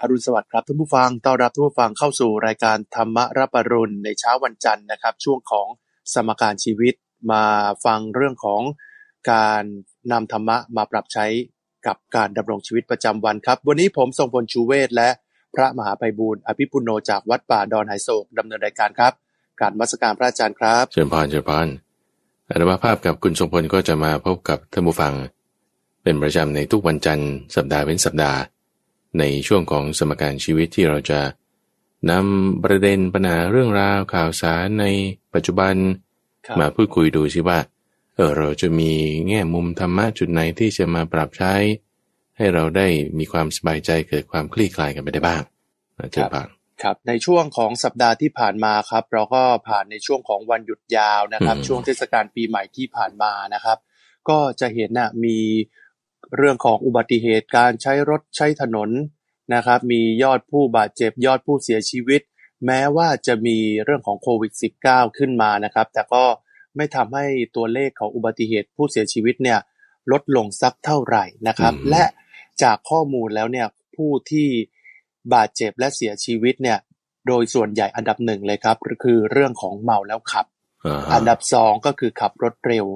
อรุณสวัสดิ์ครับท่านผู้ฟัง ต้อนรับท่านผู้ฟังเข้าสู่รายการธรรมรับปรุณในเช้าวันจันทร์นะครับ ช่วงของสมการชีวิตมาฟังเรื่องของการนำธรรมะมาปรับใช้กับการดำรงชีวิตประจำวันครับ วันนี้ผมทรงพลชูเวศและพระมหาไพบูลอภิปุโนจากวัดป่าดอนไหโศกดำเนินรายการครับการมัสการพระอาจารย์ครับเชิญพรเชิญพรอนุภาพกับคุณทรงพลก็จะมาพบกับท่านผู้ฟัง เป็นประจำในทุกวันจันทร์สัปดาห์เว้นสัปดาห์ ในช่วงของสมการชีวิตที่เราจะนำประเด็นปัญหาเรื่องราวข่าวสารในปัจจุบันครับมาพูดคุยดูสิว่าเออเราจะมีแง่มุมธรรมะจุดไหนที่จะมาปรับใช้ ให้เราได้มีความสบายใจเกิดความคลี่คลายกันไปได้บ้างนะเชิญพรครับในช่วงของสัปดาห์ที่ผ่านมาครับ เราก็ผ่านในช่วงของวันหยุดยาวนะครับอืมช่วงเทศกาลปีใหม่ที่ผ่านมานะครับ ก็จะเห็นนะมี เรื่องของอุบัติเหตุการใช้รถใช้ถนนนะครับ มียอดผู้บาดเจ็บ ยอดผู้เสียชีวิต แม้ว่าจะมีเรื่องของโควิด -19 ขึ้นมานะครับ แต่ก็ไม่ทำให้ตัวเลขของอุบัติเหตุผู้เสียชีวิตเนี่ยลดลงสักเท่าไหร่นะครับอืมและจากข้อมูลแล้วเนี่ยผู้ที่บาดเจ็บและเสียชีวิตเนี่ย โดยส่วนใหญ่อันดับหนึ่งเลยครับ คือเรื่องของเมาแล้วขับอ่าฮะอันดับสองก็คือขับรถเร็ว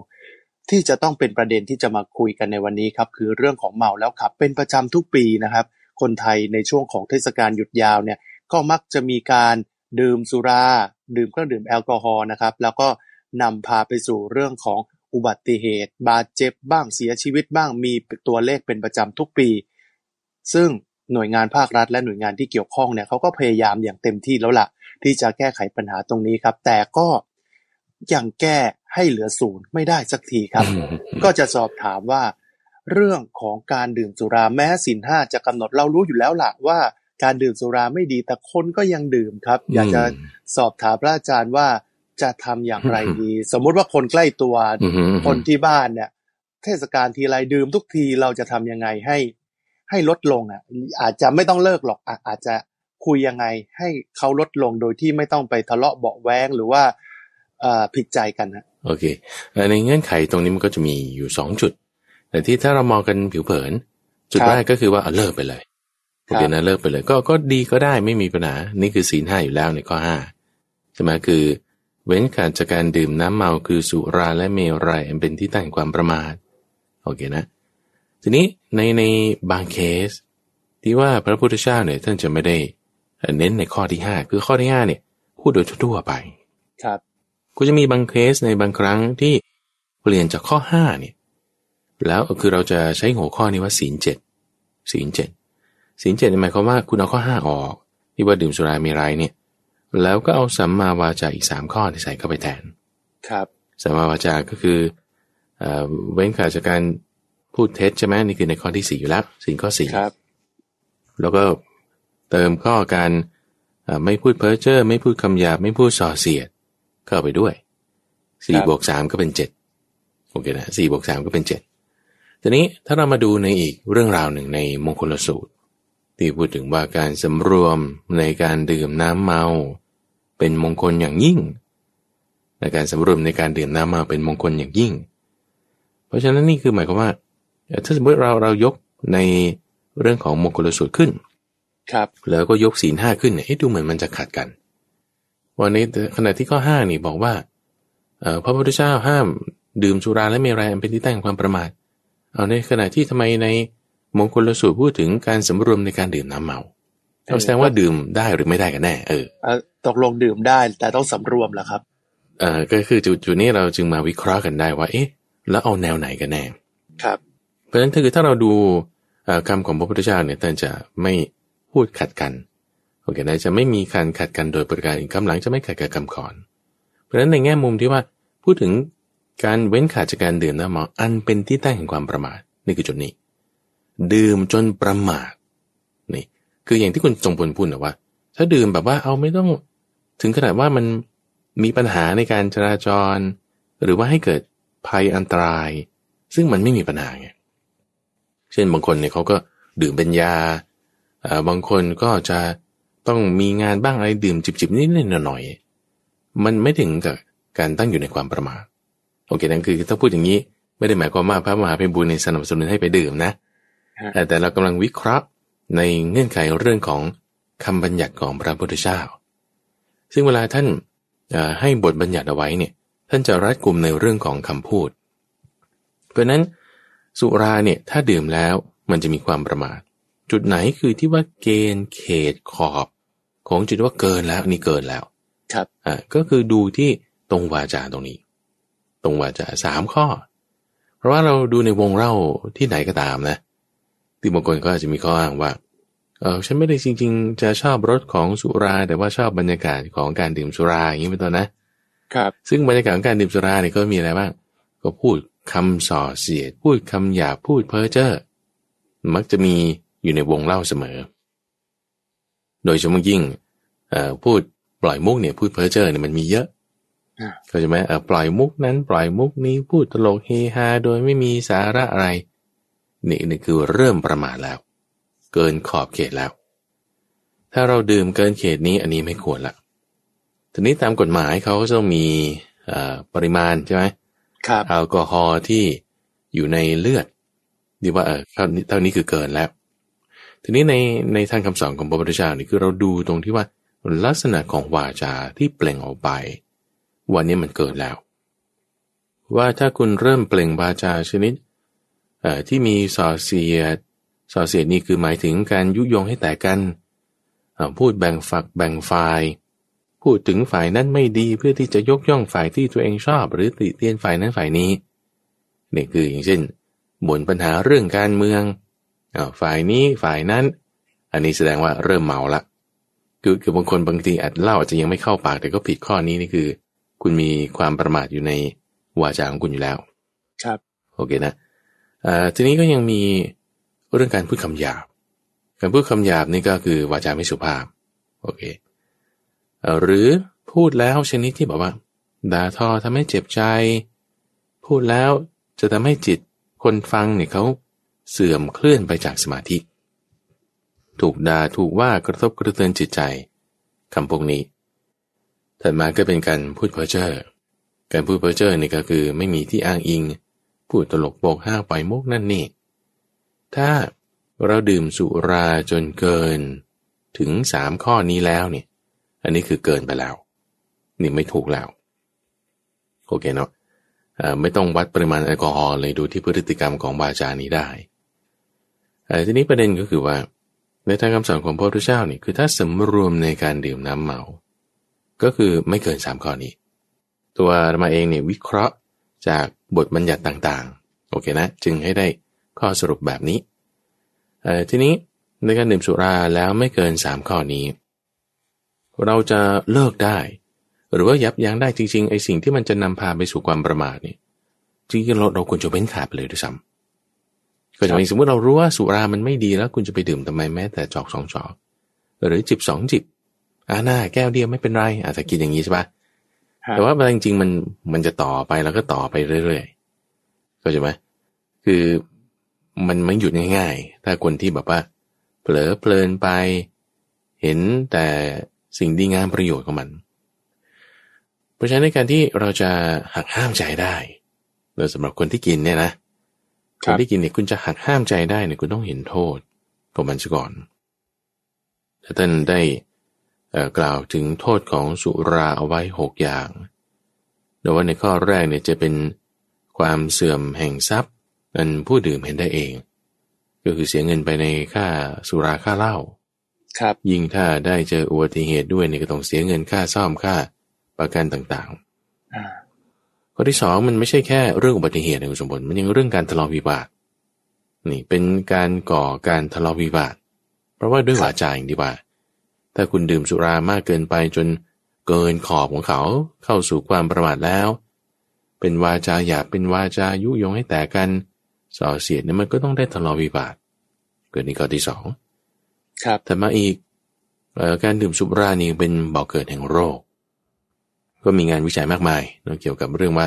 ที่จะต้องเป็นประเด็นที่จะมาคุยกันในวันนี้ครับ คือเรื่องของเมาแล้วขับเป็นประจำทุกปีนะครับ คนไทยในช่วงของเทศกาลหยุดยาวเนี่ยก็มักจะมีการดื่มสุรา ดื่มเครื่องดื่มแอลกอฮอล์นะครับ แล้วก็นำพาไปสู่เรื่องของอุบัติเหตุ บาดเจ็บบ้างเสียชีวิตบ้างมีตัวเลขเป็นประจำทุกปี ซึ่งหน่วยงานภาครัฐและหน่วยงานที่เกี่ยวข้องเนี่ยเขาก็พยายามอย่างเต็มที่แล้วล่ะ ที่จะแก้ไขปัญหาตรงนี้ครับ แต่ก็ ยังแก้ให้เหลือศูนย์ไม่ได้สักทีครับอืมก็จะสอบถามว่า เรื่องของการดื่มสุราแม้สินห้าจะกำหนดเรารู้อยู่แล้วล่ะว่าการดื่มสุราไม่ดีแต่คนก็ยังดื่มครับ อยากจะสอบถามพระอาจารย์ว่าจะทำอย่างไรดี สมมุติว่าคนใกล้ตัวอืมอืมอืมคนที่บ้านเนี่ย เทศกาลทีไรดื่มทุกทีเราจะทำยังไงให้ ให้ลดลงอะ อาจจะไม่ต้องเลิกหรอกอะอาจจะคุยยังไงให้เขาลดลงโดยที่ไม่ต้องไปทะเลาะเบาะแว้งหรือว่าเอ่อ ผิดใจกันนะโอเคเอ่อในเงื่อนไขตรงนี้มันก็จะมีอยู่สองจุด แต่ที่ถ้าเรามองกันผิวเผิน จุดครับแรกก็คือว่าเอาเลิกไปเลยโอเคครับนะเลิกไปเลย ก็ก็ดีก็ได้ไม่มีปัญหา นี่คือศีลห้าอยู่แล้วในข้อห้าใช่ไหมคือ เว้นขาดจากการดื่มน้ำเมาคือสุราและเมรัยอันเป็นที่ตั้งแห่งความประมาทโอเคนะ ทีนี้ในในบางเคส ที่ว่าพระพุทธเจ้าเนี่ยท่านจะไม่ได้เอ่อเน้นในข้อที่ห้าคือข้อที่ห้าเนี่ยพูดโดยทั่วๆไปครับ ก็จะมีบางเคสในบางครั้งที่เปลี่ยนจากข้อห้าเนี่ยแล้วคือเราจะใช้หัวข้อนี้ว่าศีลเจ็ดศีลเจ็ดศีลเจ็ดหมายความว่าคุณเอาข้อห้าออก ที่ว่าดื่มสุราเมรัยเนี่ยแล้วก็เอาสัมมาวาจาอีกสามข้อที่ใส่เข้าไปแทนครับสัมมาวาจาก็คือเอ่อเว้นขาดจากการพูดเท็จใช่ไหมนี่คือในข้อที่สี่อยู่แล้วศีลข้อสี่ครับ แล้วก็เติมข้อการเอ่อไม่พูดเพ้อเจ้อไม่พูดคำหยาบไม่พูดส่อเสียด เข้าไปด้วยสี่ครับบวกสามก็เป็นเจ็ดโอเคนะสี่บวกสามก็เป็นเจ็ดทีนี้ถ้าเรามาดูในอีกเรื่องราวหนึ่งในมงคลสูตร ที่พูดถึงว่าการสำรวมในการดื่มน้ำเมา เป็นมงคลอย่างยิ่งในการสำรวมในการดื่มน้ำเมาเป็นมงคลอย่างยิ่ง เพราะฉะนั้นนี่คือหมายความว่าเอ่อถ้าสมมติเราเรายกในเรื่องของมงคลสูตรขึ้น ครับ แล้วก็ยกศีลห้าขึ้นเนี่ยเอ๊ะดูเหมือนมันจะขัดกัน วันนี้ขณะที่ข้อห้านี่บอกว่าเอ่อพระพุทธเจ้าห้ามดื่มสุราและเมรัยอันเป็นที่ตั้งแห่งความประมาท เอาในขณะที่ทำไมในมงคลสูตรพูดถึงการสำรวมในการดื่มน้ำเมาเราแสดงว่าดื่มได้หรือไม่ได้กันแน่เออเอ่อตกลงดื่มได้แต่ต้องสำรวมแหละครับเออก็คือจุดจุดนี้เราจึงมาวิเคราะห์กันได้ว่า เอ๊ะ แล้วเอาแนวไหนกันแน่ ครับ เพราะฉะนั้นถ้าคือถ้าเราดูเอ่อคำของพระพุทธเจ้าเนี่ยท่านจะไม่พูดขัดกัน โอเคนะจะไม่มีการขัดกันโดยประการอื่นคำหลังจะไม่ขัดกับคำก่อน เพราะฉะนั้นในแง่มุมที่ว่าพูดถึงการเว้นขาดจากการดื่มน้ำเมาอันเป็นที่ตั้งแห่งความประมาทนี่คือจุดนี้ ดื่มจนประมาทนี่คืออย่างที่คุณจงพลพูดนะว่า ถ้าดื่มแบบว่าเอาไม่ต้องถึงขนาดว่ามันมีปัญหาในการจราจร หรือว่าให้เกิดภัยอันตราย ซึ่งมันไม่มีปัญหาไงเช่นบางคนเนี่ยเขาก็ดื่มเป็นยาอ่อบางคนก็จะ ต้องมีงานบ้างอะไรดื่มจิบๆนิดๆหน่อยๆมันไม่ถึงกับการตั้งอยู่ในความประมาทโอเคนั่นคือถ้าพูดอย่างนี้ ไม่ได้หมายความว่าพระมหาเพ็ญบุญในสนับสนุนให้ไปดื่มนะฮะแต่แต่เรากำลังวิเคราะห์ในเงื่อนไขเรื่องของคำบัญญัติของพระพุทธเจ้า ซึ่งเวลาท่านให้บทบัญญัติเอาไว้เนี่ย ท่านจะรัดกลุ่มในเรื่องของคำพูด เพราะนั้นสุราเนี่ยถ้าดื่มแล้วมันจะมีความประมาท จุดไหนคือที่ว่าเกณฑ์เขตขอบ ของจุดว่าเกินแล้วนี่เกินแล้ว ครับอ่าก็คือดูที่ตรงวาจาตรงนี้ ตรงวาจาสามข้อ เพราะว่าเราดูในวงเล่าที่ไหนก็ตามนะที่บางคนก็อาจจะมีข้ออ้างว่าเออฉันไม่ได้จริง ๆ จะชอบรสของสุรา แต่ว่าชอบบรรยากาศของการดื่มสุราอย่างนี้เป็นต้นนะครับ ซึ่งบรรยากาศของการดื่มสุราเนี่ยก็มีอะไรบ้างก็พูดคำส่อเสียด พูดคำหยาพูดเพ้อเจ้อมักจะมีอยู่ในวงเล่าเสมอ โดยเฉพาะยิ่งพูดปล่อยมุกเนี่ยพูดเพ้อเจ้อเนี่ยมันมีเยอะก็จะไหมปล่อยมุกนั้นปล่อยมุกนี้พูดตลกเฮฮาโดยไม่มีสาระอะไร นี่นี่คือเริ่มประมาทแล้ว เกินขอบเขตแล้ว ถ้าเราดื่มเกินเขตนี้อันนี้ไม่ควรละทีนี้ตามกฎหมายเขาก็ต้องมีปริมาณใช่ไหมครับแอลกอฮอล์ที่อยู่ในเลือดดีว่าเออเท่านี้เท่านี้คือเกินแล้ว ทีนี้ในในทางคำสอนของพระพุทธเจ้านี่คือเราดูตรงที่ว่าลักษณะของวาจาที่เปล่งออกไป วันนี้มันเกินแล้ว ว่าถ้าคุณเริ่มเปล่งวาจาชนิดที่มีส่อเสียดส่อเสียดนี่คือหมายถึงการยุยงให้แตกกันพูดแบ่งฝักแบ่งฝ่าย พูดถึงฝ่ายนั้นไม่ดีเพื่อที่จะยกย่องฝ่ายที่ตัวเองชอบ หรือติเตียนฝ่ายนั้นฝ่ายนี้นี่คืออย่างเช่นบ่นปัญหาเรื่องการเมือง ฝ่ายนี้ฝ่ายนั้น อันนี้แสดงว่าเริ่มเมาละคือคือบางคนบางทีอาจเล่าอาจจะยังไม่เข้าปากแต่ก็ผิดข้อนี้นี่คือ คุณมีความประมาทอยู่ในวาจาของคุณอยู่แล้ว ครับ โอเคนะทีนี้ก็ยังมีเรื่องการพูดคำหยาบ การพูดคำหยาบนี่ก็คือวาจาไม่สุภาพ โอเคหรือพูดแล้วชนิดที่บอกว่าด่าทอทำให้เจ็บใจ พูดแล้วจะทำให้จิตคนฟังเนี่ยเขา เสื่อมเคลื่อนไปจากสมาธิ ถูกด่าถูกว่ากระทบกระเทือนจิตใจคำพวกนี้ ถัดมาก็เป็นการพูดเพ้อเจ้อการพูดเพ้อเจ้อนี่ก็คือไม่มีที่อ้างอิง พูดตลกโปกห้าปล่อยมุกนั่นนี่ ถ้าเราดื่มสุราจนเกิน ถึงสามข้อนี้แล้วเนี่ย อันนี้คือเกินไปแล้ว นี่ไม่ถูกแล้ว โอเคเนาะไม่ต้องวัดปริมาณแอลกอฮอล์เลยดูที่พฤติกรรมของบาจานี้ได้ ทีนี้ประเด็นก็คือว่า ในทางคำสอนของพระพุทธเจ้านี่คือถ้าสำรวมในการดื่มน้ำเมา ก็คือไม่เกินสามข้อนี้ ตัวมาเองเนี่ยวิเคราะห์จากบทบัญญัติต่างๆ โอเคนะ จึงให้ได้ข้อสรุปแบบนี้ทีนี้ในการดื่มสุราแล้วไม่เกิน3ข้อนี้ เราจะเลิกได้ หรือว่ายับยั้งได้จริงๆไอ้สิ่งที่มันจะนำพาไปสู่ความประมาทนี่จริงๆเราเราควรจะเว้นขาดไปเลยด้วยซ้ำ ก็จะเป็นสมมติเรารู้ว่าสุรามันไม่ดีแล้ว คุณจะไปดื่มทำไมแม้แต่จอกสองจอก หรือจิบสองจิบอ่าหน้าแก้วเดียวไม่เป็นไรอาจจะกินอย่างนี้ใช่ปะแต่ว่าจริงๆมันมันจะต่อไปแล้วก็ต่อไปเรื่อยๆเข้าใจไหมคือมันไม่หยุดง่ายๆ ถ้าคนที่แบบว่าเผลอเพลินไป เห็นแต่สิ่งดีงามประโยชน์ของมัน เพราะฉะนั้นในการที่เราจะหักห้ามใจได้โดยสำหรับคนที่กินเนี่ยนะ คนที่กินเนี่ยคุณจะหักห้ามใจได้เนี่ยคุณต้องเห็นโทษของมันซะก่อนถ้าท่านได้กล่าวถึงโทษของสุราเอาไว้หกอย่างโดยว่าในข้อแรกเนี่ยจะเป็นความเสื่อมแห่งทรัพย์นั้นผู้ดื่มเห็นได้เอง ก็คือเสียเงินไปในค่าสุราค่าเหล้าครับยิ่งถ้าได้เจออุบัติเหตุด้วยเนี่ยก็ต้องเสียเงินค่าซ่อมค่าประกันต่างๆ ข้อที่สองมันไม่ใช่แค่เรื่องอุบัติเหตุในคุณสมบัติมันยังเรื่องการทะเลาะวิวาทนี่เป็นการก่อการทะเลาะวิวาท เพราะว่าด้วยวาจาอย่างดีว่า ถ้าคุณดื่มสุรามากเกินไปจนเกินขอบของเขาเข้าสู่ความประมาทแล้ว เป็นวาจาหยาบเป็นวาจายุยงให้แตกกันส่อเสียดเนี่ยมันก็ต้องได้ทะเลาะวิวาท เกิดในข้อที่สองครับแต่มาอีกอการดื่มสุรานี่เป็นบ่อกเกิดแห่งโรค ก็มีงานวิจัยมากมายเกี่ยวกับเรื่องว่า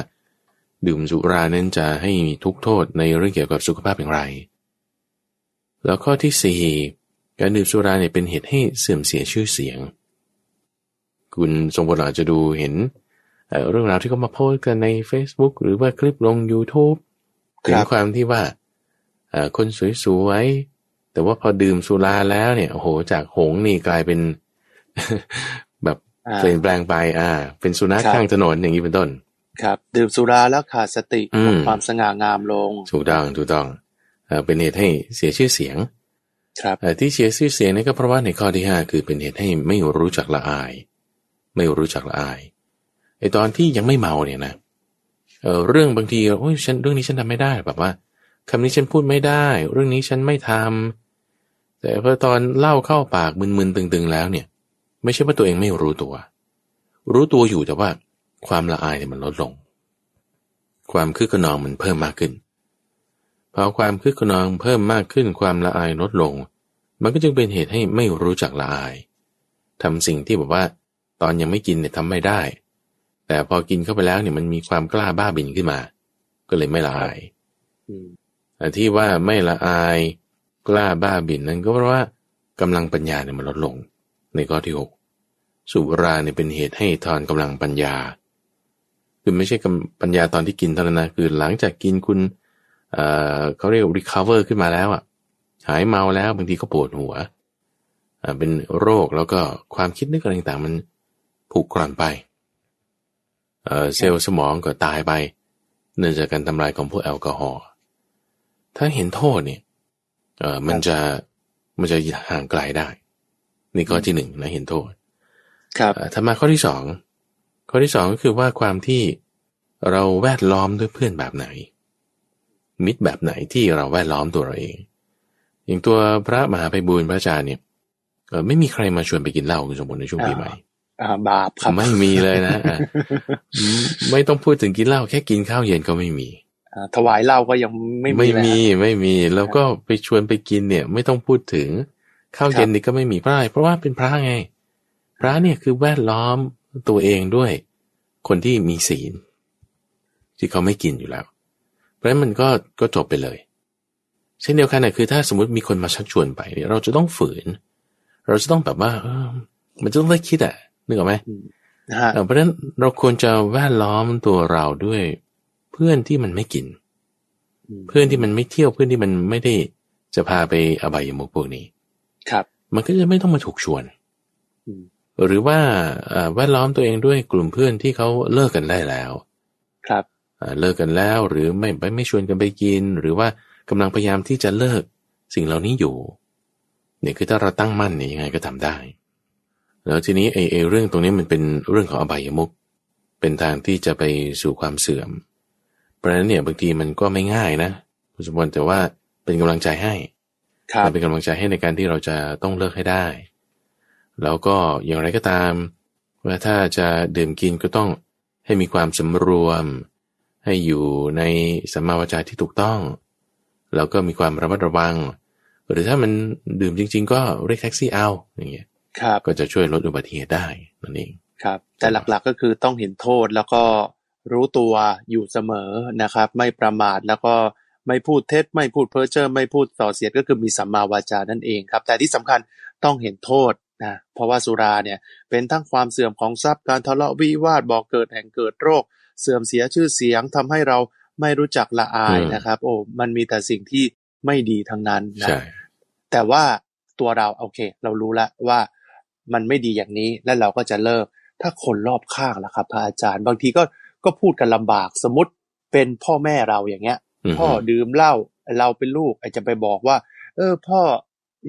ดื่มสุรานั้นจะให้ทุกโทษในเรื่องเกี่ยวกับสุขภาพอย่างไร แล้วข้อที่สี่การดื่มสุราเนี่ยเป็นเหตุให้เสื่อมเสียชื่อเสียง คุณทรงบอาจจะดูเห็นเรื่องราวที่เขามาโพสกันใน Facebook หรือว่าคลิปลง YouTube ถึงความที่ว่าคนสวยๆแต่ว่าพอดื่มสุราแล้วเนี่ยโอ้โหจากหงส์นี่กลายเป็นแบบอ่า เปลี่ยนแปลงไป อ่า เป็นสุนัขครับข้างถนนอย่างนี้เป็นต้น ครับดื่มสุราแล้วขาดสติอืมหมดความสง่างามลง ถูกต้องถูกต้องเอ่อเป็นเหตุให้เสียชื่อเสียง ครับเอ่อที่เสียชื่อเสียงนี่ก็เพราะว่าในข้อที่ห้าคือเป็นเหตุให้ไม่รู้จักละอาย ไม่รู้จักละอายไอตอนที่ยังไม่เมาเนี่ยนะเออเรื่องบางทีโอ้ยฉันเรื่องนี้ฉันทำไม่ได้แบบว่าคำนี้ฉันพูดไม่ได้ เรื่องนี้ฉันไม่ทำแต่พอตอนเล่าเข้าปากมึนๆตึง ๆ แล้วเนี่ย ไม่ใช่ว่าตัวเองไม่รู้ตัว รู้ตัวอยู่แต่ว่า ความละอายเนี่ยมันลดลง ความคึกขนองมันเพิ่มมากขึ้นพอความคึกขนองเพิ่มมากขึ้นความละอายลดลง มันก็จึงเป็นเหตุให้ไม่รู้จักละอายทำสิ่งที่แบบว่า ตอนยังไม่กินเนี่ยทำไม่ได้ แต่พอกินเข้าไปแล้วเนี่ยมันมีความกล้าบ้าบินขึ้นมา ก็เลยไม่ละอายแต่ที่ว่าไม่ละอาย กล้าบ้าบินนั้นก็เพราะว่ากำลังปัญญาเนี่ยมันลดลง ในข้อที่หกสุราเนี่ยเป็นเหตุให้ทอนกำลังปัญญา คือไม่ใช่กำปัญญาตอนที่กินเท่านั้นนะคือหลังจากกินคุณเอ่อเขาเรียก recover ขึ้นมาแล้วอะหายเมาแล้วบางทีก็ปวดหัวอ่าเป็นโรคแล้วก็ความคิดนึกอะไรต่างๆมันผุกร่อนไปเอ่อเซลล์สมองก็ตายไป เนื่องจากการทำลายของพวกแอลกอฮอล์ถ้าเห็นโทษเนี่ยเออมันจะมันจะห่างไกลได้ นี่ข้อที่หนึ่งนะเห็นโทษ ครับเอ่อถัดมาข้อที่สองข้อที่สองก็คือว่าความที่เราแวดล้อมด้วยเพื่อนแบบไหน มิตรแบบไหนที่เราแวดล้อมตัวเราเอง อย่างตัวพระมหาไพบูลย์พระอาจารย์เนี่ยเอ่อไม่มีใครมาชวนไปกินเหล้าคุณสมบูรณ์ในช่วงปีใหม่อ่าบาปครับไม่มีเลยนะอะไม่ต้องพูดถึงกินเหล้าแค่กินข้าวเย็นก็ไม่มีอ่าถวายเหล้าก็ยังไม่มีไม่เลยมีฮะไม่มี แล้วก็ไปชวนไปกินเนี่ย ไม่ต้องพูดถึง ข้าวเย็นนี่ก็ไม่มีเพราะอะไรเพราะว่าเป็นพระไง พระเนี่ยคือแวดล้อมตัวเองด้วย คนที่มีศีล ที่เขาไม่กินอยู่แล้ว เพราะฉะนั้นมันก็ก็จบไปเลย เช่นเดียวกันนะคือถ้าสมมติมีคนมาชักชวนไปเนี่ยเราจะต้องฝืน เราจะต้องแบบว่าเออมันจะต้องได้คิดอะนึกออกไหมนะฮะเออเพราะฉะนั้นเราควรจะแวดล้อมตัวเราด้วย เพื่อนที่มันไม่กิน เพื่อนที่มันไม่เที่ยวเพื่อนที่มันไม่ได้จะพาไปอบายมุขพวกนี้ ครับ มันก็จะไม่ต้องมาถูกชวนอืมหรือว่าเอ่อแวดล้อมตัวเองด้วยกลุ่มเพื่อนที่เขาเลิกกันได้แล้ว ครับเอ่อเลิกกันแล้วหรือไม่ไม่ไม่ชวนกันไปกิน หรือว่ากำลังพยายามที่จะเลิกสิ่งเหล่านี้อยู่เนี่ยคือถ้าเราตั้งมั่นเนี่ยยังไงก็ทำได้ แล้วทีนี้ไอ้ไอ้เรื่องตรงนี้มันเป็นเรื่องของอบายมุขเป็นทางที่จะไปสู่ความเสื่อม เพราะฉะนั้นเนี่ยบางทีมันก็ไม่ง่ายนะคุณสมบัติแต่ว่าเป็นกำลังใจให้ ครับมันเป็นกำลังใจให้ในการที่เราจะต้องเลิกให้ได้ แล้วก็อย่างไรก็ตาม ว่าถ้าจะดื่มกินก็ต้องให้มีความสำรวม ให้อยู่ในสัมมาวจาที่ถูกต้อง แล้วก็มีความระมัดระวัง หรือถ้ามันดื่มจริง ๆ ก็เรียกแท็กซี่เอาอย่างเงี้ยครับก็จะช่วยลดอุบัติเหตุได้นั่นเองครับ แต่หลักๆก็คือต้องเห็นโทษแล้วก็รู้ตัวอยู่เสมอนะครับ ไม่ประมาทแล้วก็ ไม่พูดเท็จ ไม่พูดเพ้อเจ้อไม่พูดส่อเสียดก็คือมีสัมมาวาจานั่นเองครับ แต่ที่สำคัญต้องเห็นโทษนะเพราะว่าสุราเนี่ยเป็นทั้งความเสื่อมของทรัพย์การทะเลาะวิวาทบอกเกิดแห่งเกิดโรค เสื่อมเสียชื่อเสียงทำให้เราไม่รู้จักละอายอืมนะครับ โอ้มันมีแต่สิ่งที่ไม่ดีทั้งนั้นนะใช่แต่ว่าตัวเราโอเค เรารู้แล้วว่ามันไม่ดีอย่างนี้แล้วเราก็จะเลิก ถ้าคนรอบข้างล่ะครับพระอาจารย์ บางทีก็ก็พูดกันลำบากสมมติเป็นพ่อแม่เราอย่างเงี้ยอือฮึ พ่อดื่มเหล้าเราเป็นลูกอาจจะไปบอกว่า เออ พ่อ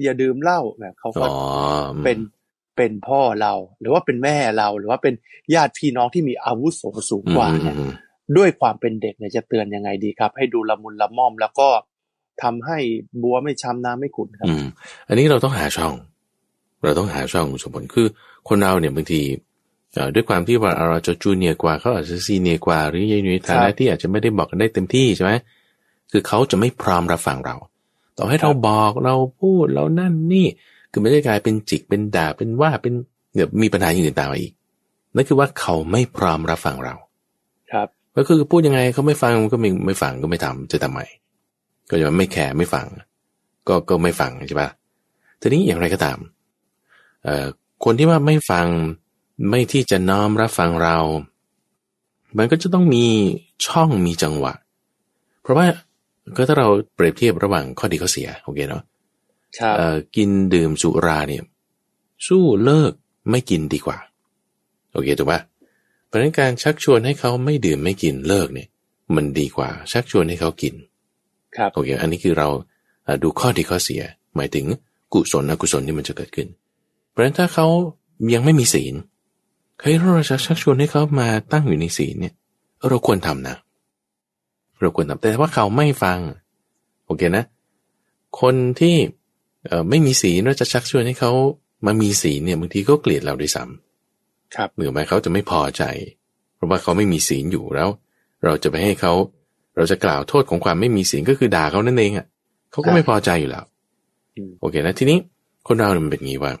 อย่าดื่มเหล้าเนี่ยเขาก็อ๋ออืมเป็นเป็นพ่อเรา หรือว่าเป็นแม่เราหรือว่าเป็นญาติพี่น้องที่มีอาวุโสสูงกว่าเนี่ยอืมด้วยความเป็นเด็กเนี่ยจะเตือนยังไงดีครับ ให้ดูละมุนละม่อม แล้วก็ทำให้บัวไม่ช้ำน้ำไม่ขุ่นครับอืมอันนี้เราต้องหาช่อง เราต้องหาช่องสมผลคือ คนเราเนี่ยบางทีเอ่อด้วยความที่ว่าเราจะจูเนียร์กว่าเขาอาจจะซีเนียร์กว่า หรืออยู่ในฐาครันะบที่อาจจะไม่ได้บอกกันได้เต็มที่ใช่ไหม คือเขาจะไม่พร้อมรับฟังเรา ต่อให้เราบอกเราพูดเรานั่นนี่ คือไม่ได้กลายเป็นจิกเป็นด่าเป็นว่าเป็นเดี๋ยวมีปัญหาอย่างอื่นตามมาอีกนั่นคือว่าเขาไม่พร้อมรับฟังเรา ครับ ก็คือพูดยังไงเขาไม่ฟังก็ไม่ไม่ฟังก็ไม่ทำจะทำไมก็จะไม่แคร์ไม่ฟัง ก็ก็ไม่ฟังใช่ปะทีนี้อย่างไรก็ตามเอ่อคนที่ว่าไม่ฟังไม่ที่จะน้อมรับฟังเรา มันก็จะต้องมีช่องมีจังหวะ เพราะว่า ก็ถ้าเราเปรียบเทียบระหว่างข้อดีข้อเสียโอเคเนาะครับเอ่อกินดื่มสุราเนี่ยสู้เลิกไม่กินดีกว่า โอเคถูกปะเพราะฉะนั้นการชักชวนให้เขาไม่ดื่มไม่กินเลิกเนี่ย มันดีกว่า ชักชวนให้เขากิน ครับโอเคอันนี้คือเราเอ่อดูข้อดีข้อเสีย หมายถึงกุศลอกุศลที่มันจะเกิดขึ้น เพราะฉะนั้นถ้าเขายังไม่มีศีลเฮ้ยเราจะชักชวนให้เขามาตั้งอยู่ในศีลเนี่ย เราควรทำนะ เราควรทำแต่ว่าเขาไม่ฟัง โอเคนะ คนที่เอ่อไม่มีศีลเราจะชักชวนให้เขามามีศีลเนี่ยบางทีก็เกลียดเราด้วยซ้ำครับหรือไม่เขาจะไม่พอใจ เพราะว่าเขาไม่มีศีลอยู่แล้ว เราจะไปให้เขาเราจะกล่าวโทษของความไม่มีศีลก็คือด่าเขานั่นเองอะเขาก็ไม่พอใจอยู่แล้วอืมโอเคนะทีนี้คนเราเนี่ยมันเป็นอย่างนี้ว่า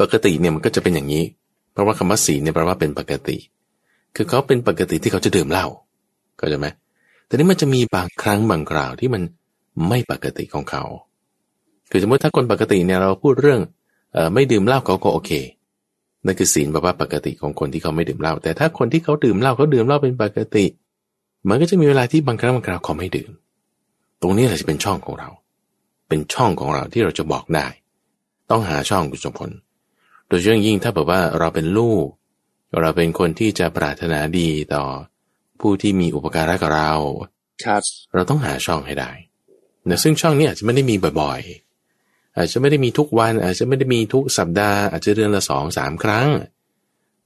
ปกติเนี่ยมันก็จะเป็นอย่างนี้ เพราะว่าคำว่าศีลเนี่ยแปลว่าเป็นปกติ คือเขาเป็นปกติที่เขาจะดื่มเหล้าก็จะไหม แต่นี่มันจะมีบางครั้งบางคราวที่มันไม่ปกติของเขาคือสมมติถ้าคนปกติเนี่ยเราพูดเรื่องออไม่ดื่มเหล้าเขาก็โอเคนั่นคือศีลแบบว่าปกติของคนที่เขาไม่ดื่มเหล้าแต่ถ้าคนที่เขาดื่มเหล้าเขาดื่มเหล้าเป็นปกติ มันก็จะมีเวลาที่บางครั้งบางคราวเขาไม่ดื่ม ตรงนี้แหละจะเป็นช่องของเรา เป็นช่องของเราที่เราจะบอกได้ ต้องหาช่องคุณสมพลโดยเฉพาะยิ่งถ้าแบบว่าเราเป็นลูก เราเป็นคนที่จะปรารถนาดีต่อ ผู้ที่มีอุปการะกับเราครับเราต้องหาช่องให้ได้นะซึ่งช่องนี้อาจจะไม่ได้มีบ่อยๆ อาจจะไม่ได้มีทุกวัน อาจจะไม่ได้มีทุกสัปดาห์ อาจจะเดือนละสองสามครั้ง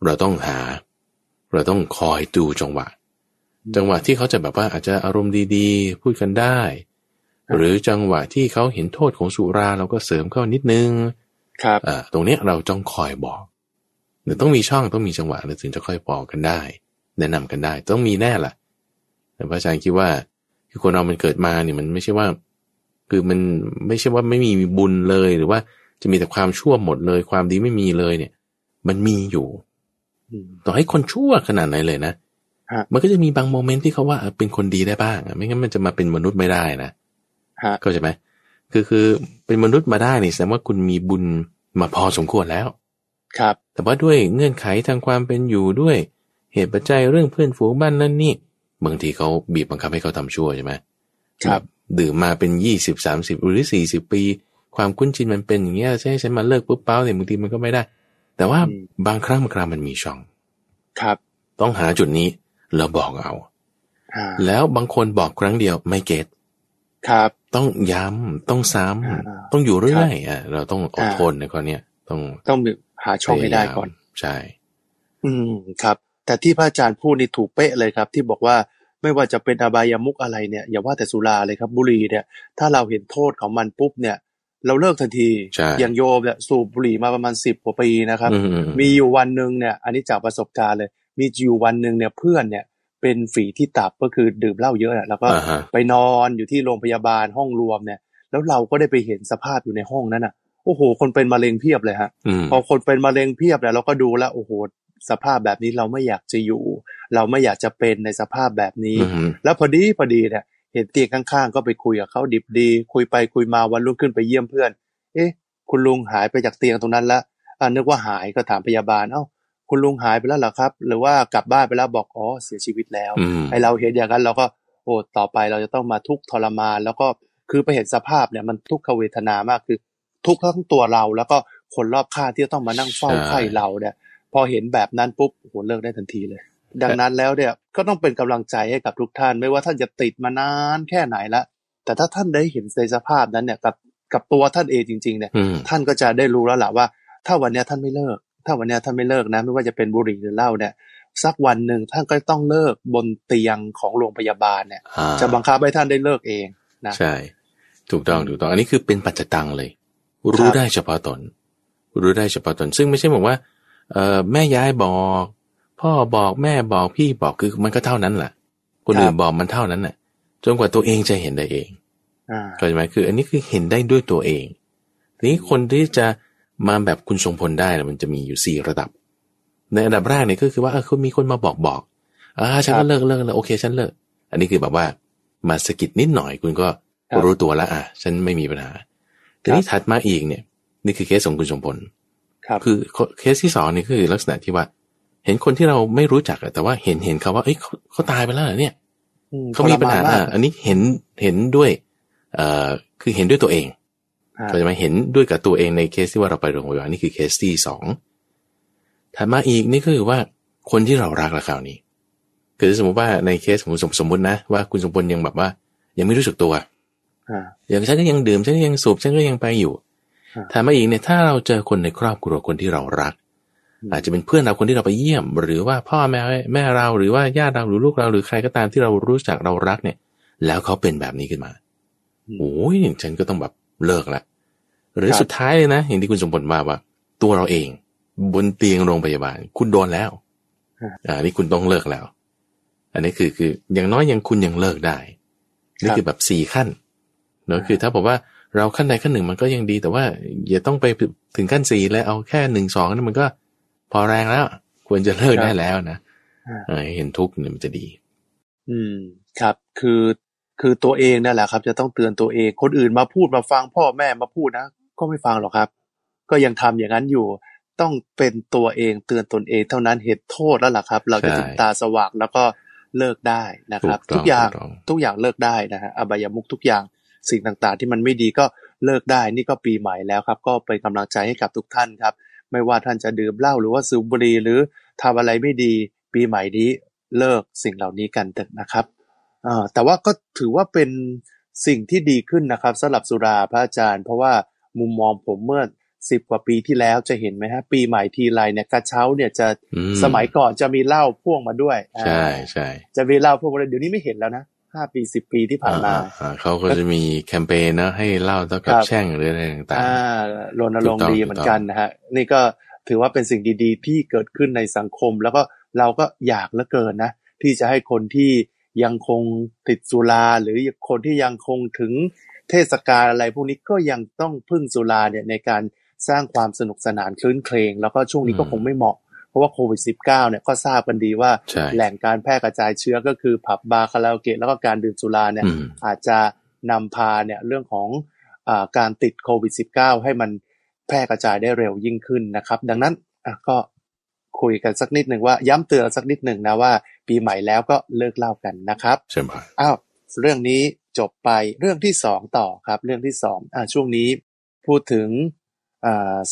เราต้องหา เราต้องคอยดูจังหวะ จังหวะที่เขาจะแบบว่าอาจจะอารมณ์ดีๆ พูดกันได้ หรือจังหวะที่เขาเห็นโทษของสุราเราก็เสริมเข้านิดนึง ครับอ่าตรงเนี้ยเราต้องคอยบอกหรือต้องมีช่องต้องมีจังหวะเราถึงจะค่อยบอกกันได้ แนะนำกันได้ ต้องมีแน่ล่ะ แต่พระอาจารย์คิดว่าคือคนเรามันเกิดมาเนี่ยมันไม่ใช่ว่า คือมันไม่ใช่ว่าไม่มีบุญเลยหรือว่าจะมีแต่ความชั่วหมดเลย ความดีไม่มีเลยเนี่ย มันมีอยู่อืมต่อให้คนชั่วขนาดไหนเลยนะฮะมันก็จะมีบางโมเมนต์ที่เขาว่าเออเป็นคนดีได้บ้างอะไม่งั้นมันจะมาเป็นมนุษย์ไม่ได้นะฮะเข้าใจไหมคือคือเป็นมนุษย์มาได้นี่แสดงว่าคุณมีบุญมาพอสมควรแล้ว ครับ แต่ว่าด้วยเงื่อนไขทางความเป็นอยู่ด้วย เหตุปัจจัยเรื่องเพื่อนฝูงบ้านนั่นนี่ บางทีเขาบีบบังคับให้เขาทำชั่วใช่ไหมครับดื่มมาเป็นยี่สิบสามสิบหรือสี่สิบปี ความคุ้นชินมันเป็นอย่างเงี้ยใช่ฉันมาเลิกปุ๊บเป้าเนี่ยบางทีมันก็ไม่ได้ แต่ว่าอืมบางครั้งบางคราวมันมีช่อง ครับ ต้องหาจุดนี้แล้วบอกเอาอ่าแล้วบางคนบอกครั้งเดียวไม่เก็ตครับ ต้องย้ำต้องซ้อ่าำต้องอยู่เรื่อยอะเราต้องอดอ่าทนในข้อเนี้ยต้องต้องมีหาช่องให้ได้ก่อนพยายามใช่ อืมครับ แต่ที่พระอาจารย์พูดนี่ถูกเป๊ะเลยครับ ที่บอกว่าไม่ว่าจะเป็นอบายามุกอะไรเนี่ยอย่าว่าแต่สุราเลยครับบุหรี่เนี่ย ถ้าเราเห็นโทษของมันปุ๊บเนี่ย เราเลิกทันทีใช่อย่างโยมเนี่ยสูบบุหรี่มาประมาณสิบกว่าปีนะครับอืมอืมมีอยู่วันหนึ่งเนี่ย อันนี้จากประสบการณ์เลย มีอยู่วันหนึ่งเนี่ยเพื่อนเนี่ยเป็นฝีที่ตับก็คือดื่มเหล้าเยอะน่ะแล้วก็อ่าฮะไปนอนอยู่ที่โรงพยาบาลห้องรวมเนี่ย แล้วเราก็ได้ไปเห็นสภาพอยู่ในห้องนั้นอะโอ้โห คนเป็นมะเร็งเพียบเลยฮะอืมพอคนเป็นมะเร็งเพียบเนี่ยเราก็ดูแล้วโอ้โห สภาพแบบนี้เราไม่อยากจะอยู่ เราไม่อยากจะเป็นในสภาพแบบนี้อืมแล้วพอดีพอดีเนี่ยเห็นเตียงข้างๆ ก็ไปคุยกับเขาดิบดี คุยไปคุยมาวันรุ่งขึ้นไปเยี่ยมเพื่อน เอ๊ะ คุณลุงหายไปจากเตียงตรงนั้นแล้วอ่านึกว่าหายก็ถามพยาบาลเอ้าคุณลุงหายไปแล้วเหรอครับ หรือว่ากลับบ้านไปแล้วบอกอ๋อเสียชีวิตแล้วอืมไอเราเห็นอย่างนั้นเราก็โอ้ต่อไปเราจะต้องมาทุกข์ทรมาน แล้วก็คือไปเห็นสภาพเนี่ยมันทุกขเวทนามากคือ ทุกข์ทั้งตัวเราแล้วก็คนรอบข้างที่จะต้องมานั่งเฝ้าใช่ไข้เราเนี่ย พอเห็นแบบนั้นปุ๊บโอ้โหเลิกได้ทันทีเลย ดังนั้นแล้วเนี่ยก็ต้องเป็นกำลังใจให้กับทุกท่าน ไม่ว่าท่านจะติดมานานแค่ไหนละ แต่ถ้าท่านได้เห็นในสภาพนั้นเนี่ยกับกับตัวท่านเองจริง ๆ เนี่ยอืมท่านก็จะได้รู้แล้วแหละว่า ถ้าวันเนี้ยท่านไม่เลิก ถ้าวันเนี้ยท่านไม่เลิกนะ ไม่ว่าจะเป็นบุหรี่หรือเหล้าเนี่ยสักวันหนึ่งท่านก็ต้องเลิกบนเตียงของโรงพยาบาลเนี่ยอ่าจะบังคับให้ท่านได้เลิกเองนะใช่ ถูกต้องอืมถูกต้องอันนี้คือเป็นปัจจตังเลย รู้ครับได้เฉพาะตน รู้ได้เฉพาะตน ซึ่งไม่ใช่บอกว่า เอ่อแม่ยายบอก พ่อบอกแม่บอกพี่บอกคือมันก็เท่านั้นแหละคนอื่นบอกมันเท่านั้นน่ะจนกว่าตัวเองจะเห็นได้เองอ่าเข้าใจไหมคือ อันนี้คือเห็นได้ด้วยตัวเองทีนี้คนที่จะมาแบบคุณทรงพลได้น่ะมันจะมีอยู่สี่ระดับ ในอันดับแรกเนี่ยก็คือว่าเออเขามีคนมาบอกบอกอ่าฉันก็เลิกเลิกแล้วโอเคฉันเลิก อันนี้คือแบบว่ามาสะกิดนิดหน่อยคุณก็ครับรู้ตัวแล้วอะฉันไม่มีปัญหาทีนี้ถัดมาอีกเนี่ย นี่คือเคสของคุณทรงพล ครับคือเคสที่สองนี่คือลักษณะที่ว่า เห็นคนที่เราไม่รู้จักอะแต่ว่าเห็นเห็นเขาว่า เอ้ยเขาเขาตายไปแล้วเหรอเนี่ยอืเขามีปัญหาทรมนมกอะอันนี้เห็นเห็นด้วย เอ่อคือเห็นด้วยตัวเองอ่าก็จะมาเห็นด้วยกับตัวเองในเคสที่ว่าเราไปโรงพยาบาลนี่คือเคสที่สองถัดมาอีกนี่ก็คือว่าคนที่เรารักละคราวนี้ คือสมมติว่าในเคสของคุณสมสมมตินะว่าคุณสมพลยังแบบว่า ยังไม่รู้สึกตัวอ่าอย่างฉันก็ยังดื่มฉันก็ยังสูบฉันก็ยังไปอยู่อ่า ถามมาอีกเนี่ยถ้าเราเจอคนในครอบครัวคนที่เรารักอืมอาจจะเป็นเพื่อนเราคนที่เราไปเยี่ยม หรือว่าพ่อแม่แม่เราหรือว่าญาติเราหรือลูกเราหรือใครก็ตามที่เรารู้จักเรารักเนี่ย แล้วเขาเป็นแบบนี้ขึ้นมาโอ้ยฉันก็ต้องแบบเลิกละหรือครับสุดท้ายเลยนะอย่างที่คุณสมบัติว่าว่า ตัวเราเอง บนเตียงโรงพยาบาล คุณโดนแล้วอ่านี่คุณต้องเลิกแล้ว อันนี้คือคืออย่างน้อยยังคุณยังเลิกได้นี่คือแบบสี่ขั้นเนอะคือถ้าบอกว่า เราขั้นใดขั้นหนึ่งมันก็ยังดี แต่ว่าอย่าต้องไปถึงขั้นสี่แล้วเอาแค่หนึ่งสองนั่นมันก็พอแรงแล้ว ควรจะเลิกได้แล้วนะอ่าเออเห็นทุกข์เนี่ยมันจะดี อืม ครับ คือคือตัวเองนั่นแหละครับ จะต้องเตือนตัวเอง คนอื่นมาพูดมาฟังพ่อแม่มาพูดนะก็ไม่ฟังหรอกครับ ก็ยังทำอย่างนั้นอยู่ ต้องเป็นตัวเองเตือนตนเองเท่านั้นเห็นโทษแล้วล่ะครับ เราจะใช่ถึงตาสว่างแล้วก็เลิกได้นะครับถูกต้องทุกอย่างถูกต้องทุกอย่างเลิกได้นะฮะอบายมุกทุกอย่าง สิ่งต่างๆ ที่มันไม่ดีก็เลิกได้นี่ก็ปีใหม่แล้วครับ ก็เป็นกำลังใจให้กับทุกท่านครับ ไม่ว่าท่านจะดื่มเหล้าหรือว่าสูบบุหรี่หรือทำอะไรไม่ดี ปีใหม่นี้เลิกสิ่งเหล่านี้กันเถอะนะครับอ่าแต่ว่าก็ถือว่าเป็นสิ่งที่ดีขึ้นนะครับสำหรับสุราพระอาจารย์ เพราะว่ามุมมองผมเมื่อสิบกว่าปีที่แล้วจะเห็นไหมฮะ ปีใหม่ทีไรเนี่ยกระเช้าเนี่ยจะอืสมัยก่อนจะมีเหล้าพ่วงมาด้วยอ่าใช่ใช่จะมีเหล้าพ่วงมาด้วยเดี๋ยวนี้ไม่เห็นแล้วนะ ห้าปีสิบปีที่ผ่านมาอ่อ่าเขาก็จะมีแคมเปญนะให้เหล่าเท่ากับครับแช่งหรืออะไรต่างอ่ารณรงค์ถูกต้องดีเหมือนกันนะฮะนี่ก็ถือว่าเป็นสิ่งดีๆ ที่เกิดขึ้นในสังคม แล้วก็เราก็อยากเหลือเกินนะ ที่จะให้คนที่ยังคงติดสุราหรือคนที่ยังคงถึงเทศกาลอะไรพวกนี้ก็ยังต้องพึ่งสุราเนี่ยในการสร้างความสนุกสนานคลื้นเครง แล้วก็ช่วงนี้ก็คงไม่เหมาะเพ ราะว่าโควิด -19 เนี่ยก็ทราบกันดีว่าๆใช่แหล่งการแพร่กระจายเชื้อก็คือผับบาร์คาราโอเกะแล้วก็การดื่มสุราเนี่ยอืมอาจจะนำพาเนี่ยเรื่องของอาการติดโควิด -19 ให้มันแพร่กระจายได้เร็วยิ่งขึ้นนะครับ ดังนั้นอะก็คุยกันสักนิดหนึ่งว่าย้ำเตือนสักนิดหนึ่งนะว่า ปีใหม่แล้วก็เลิกเหล่ากันนะครับใช่ไหมอ้าวเรื่องนี้จบไปเรื่องที่สองต่อครับ เรื่องที่สองอ่าช่วงนี้พูดถึงอ่า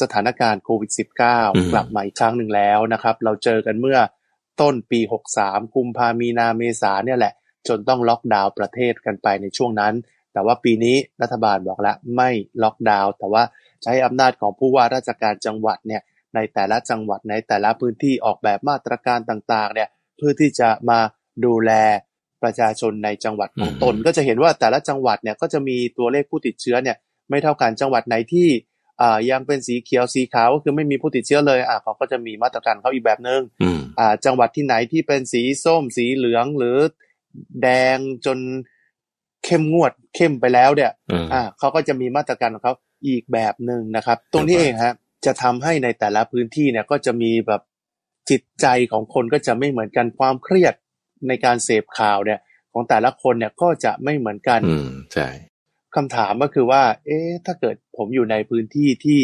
สถานการณ์โควิด -19 กลับมาอีกครั้งหนึ่งแล้วนะครับ เราเจอกันเมื่อต้นปี 63กุมภามีนาเมษาเนี่ยแหละ จนต้องล็อกดาวน์ประเทศกันไปในช่วงนั้น แต่ว่าปีนี้รัฐบาลบอกแล้วไม่ล็อกดาวน์แต่ว่าใช้อำนาจของผู้ว่าราชการจังหวัดเนี่ยในแต่ละจังหวัดในแต่ละพื้นที่ออกแบบมาตรการต่างๆเนี่ยเพื่อที่จะมาดูแลประชาชนในจังหวัดของตน ก็จะเห็นว่าแต่ละจังหวัดเนี่ยก็จะมีตัวเลขผู้ติดเชื้อเนี่ยไม่เท่ากันจังหวัดไหนที่อ่า ยังเป็นสีเขียวสีขาวก็คือไม่มีผู้ติดเชื้อเลยอะเขาก็จะมีมาตรการเขาอีกแบบนึงอืมอ่าจังหวัดที่ไหนที่เป็นสีส้มสีเหลืองหรือแดงจนเข้มงวดเข้มไปแล้วเนี่ยอืมอ่าเขาก็จะมีมาตรการของเขาอีกแบบหนึ่งนะครับ ตรงนี้เองฮะจะทำให้ในแต่ละพื้นที่เนี่ยก็จะมีแบบจิตใจของคนก็จะไม่เหมือนกันความเครียดในการเสพข่าวเนี่ย ของแต่ละคนเนี่ยก็จะไม่เหมือนกัน อืมใช่ คำถามก็คือว่า เอ๊ะ ถ้าเกิดผมอยู่ในพื้นที่ที่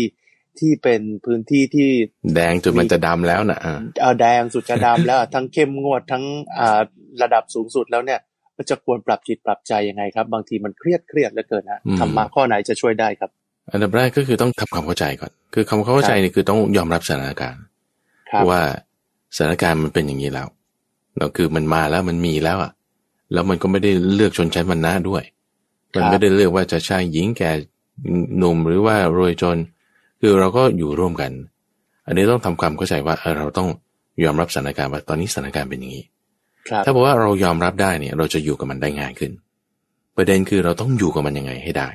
ที่เป็นพื้นที่ที่ แดงจนมันจะดำแล้วนะอ่าเอ่อแดงสุดจะดำแล้ว ทั้งเข้มงวดทั้งอ่าระดับสูงสุดแล้วเนี่ยก็จะควรปรับจิตปรับใจยังไงครับ บางทีมันเครียดเครียดเหลือเกินฮะธรรมะข้อไหนจะช่วยได้ครับ อันดับแรกก็คือต้องทำความเข้าใจก่อน คือคำเข้าใจนี่คือต้องยอมรับสถานการณ์ครับว่าสถานการณ์มันเป็นอย่างนี้แล้วแล้วคือมันมาแล้วมันมีแล้วอะ แล้วมันก็ไม่ได้เลือกชนชั้นวรรณะด้วย มันไม่ได้เลือกว่าจะชายหญิงแก่หนุ่มหรือว่ารวยจน คือเราก็อยู่ร่วมกัน อันนี้ต้องทำความเข้าใจว่าเออเราต้องยอมรับสถานการณ์ว่าตอนนี้สถานการณ์เป็นอย่างนี้ครับถ้าบอกว่าเรายอมรับได้เนี่ยเราจะอยู่กับมันได้ง่ายขึ้น ประเด็นคือเราต้องอยู่กับมันยังไงให้ได้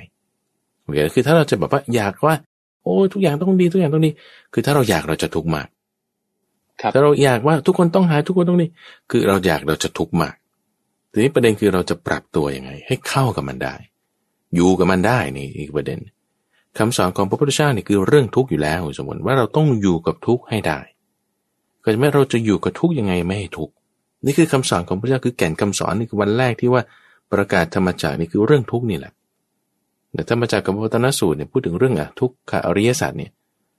โอเคคือถ้าเราจะแบบว่าอยากว่า โอ้ทุกอย่างต้องดีทุกอย่างต้องดี คือถ้าเราอยากเราจะทุกข์มากครับถ้าเราอยากว่าทุกคนต้องหายทุกคนต้องดีคือเราอยากเราจะทุกข์มาก ทีนี้ประเด็นคือเราจะปรับตัวยังไง ให้เข้ากับมันได้ อยู่กับมันได้นี่อีกประเด็นคำสอนของพระพุทธเจ้านี่คือเรื่องทุกข์อยู่แล้วสมมติว่าเราต้องอยู่กับทุกข์ให้ได้ ก็จะไม่เราจะอยู่กับทุกข์ยังไงไม่ให้ทุกข์นี่คือคำสอนของพระเจ้าคือแก่นคำสอนนี่คือวันแรกที่ว่าประกาศธรรมจักรนี่คือเรื่องทุกข์นี่แหละแต่ธรรมจักรกับวัตนสูตรเนี่ยพูดถึงเรื่องอะทุกขอริยสัจเนี่ย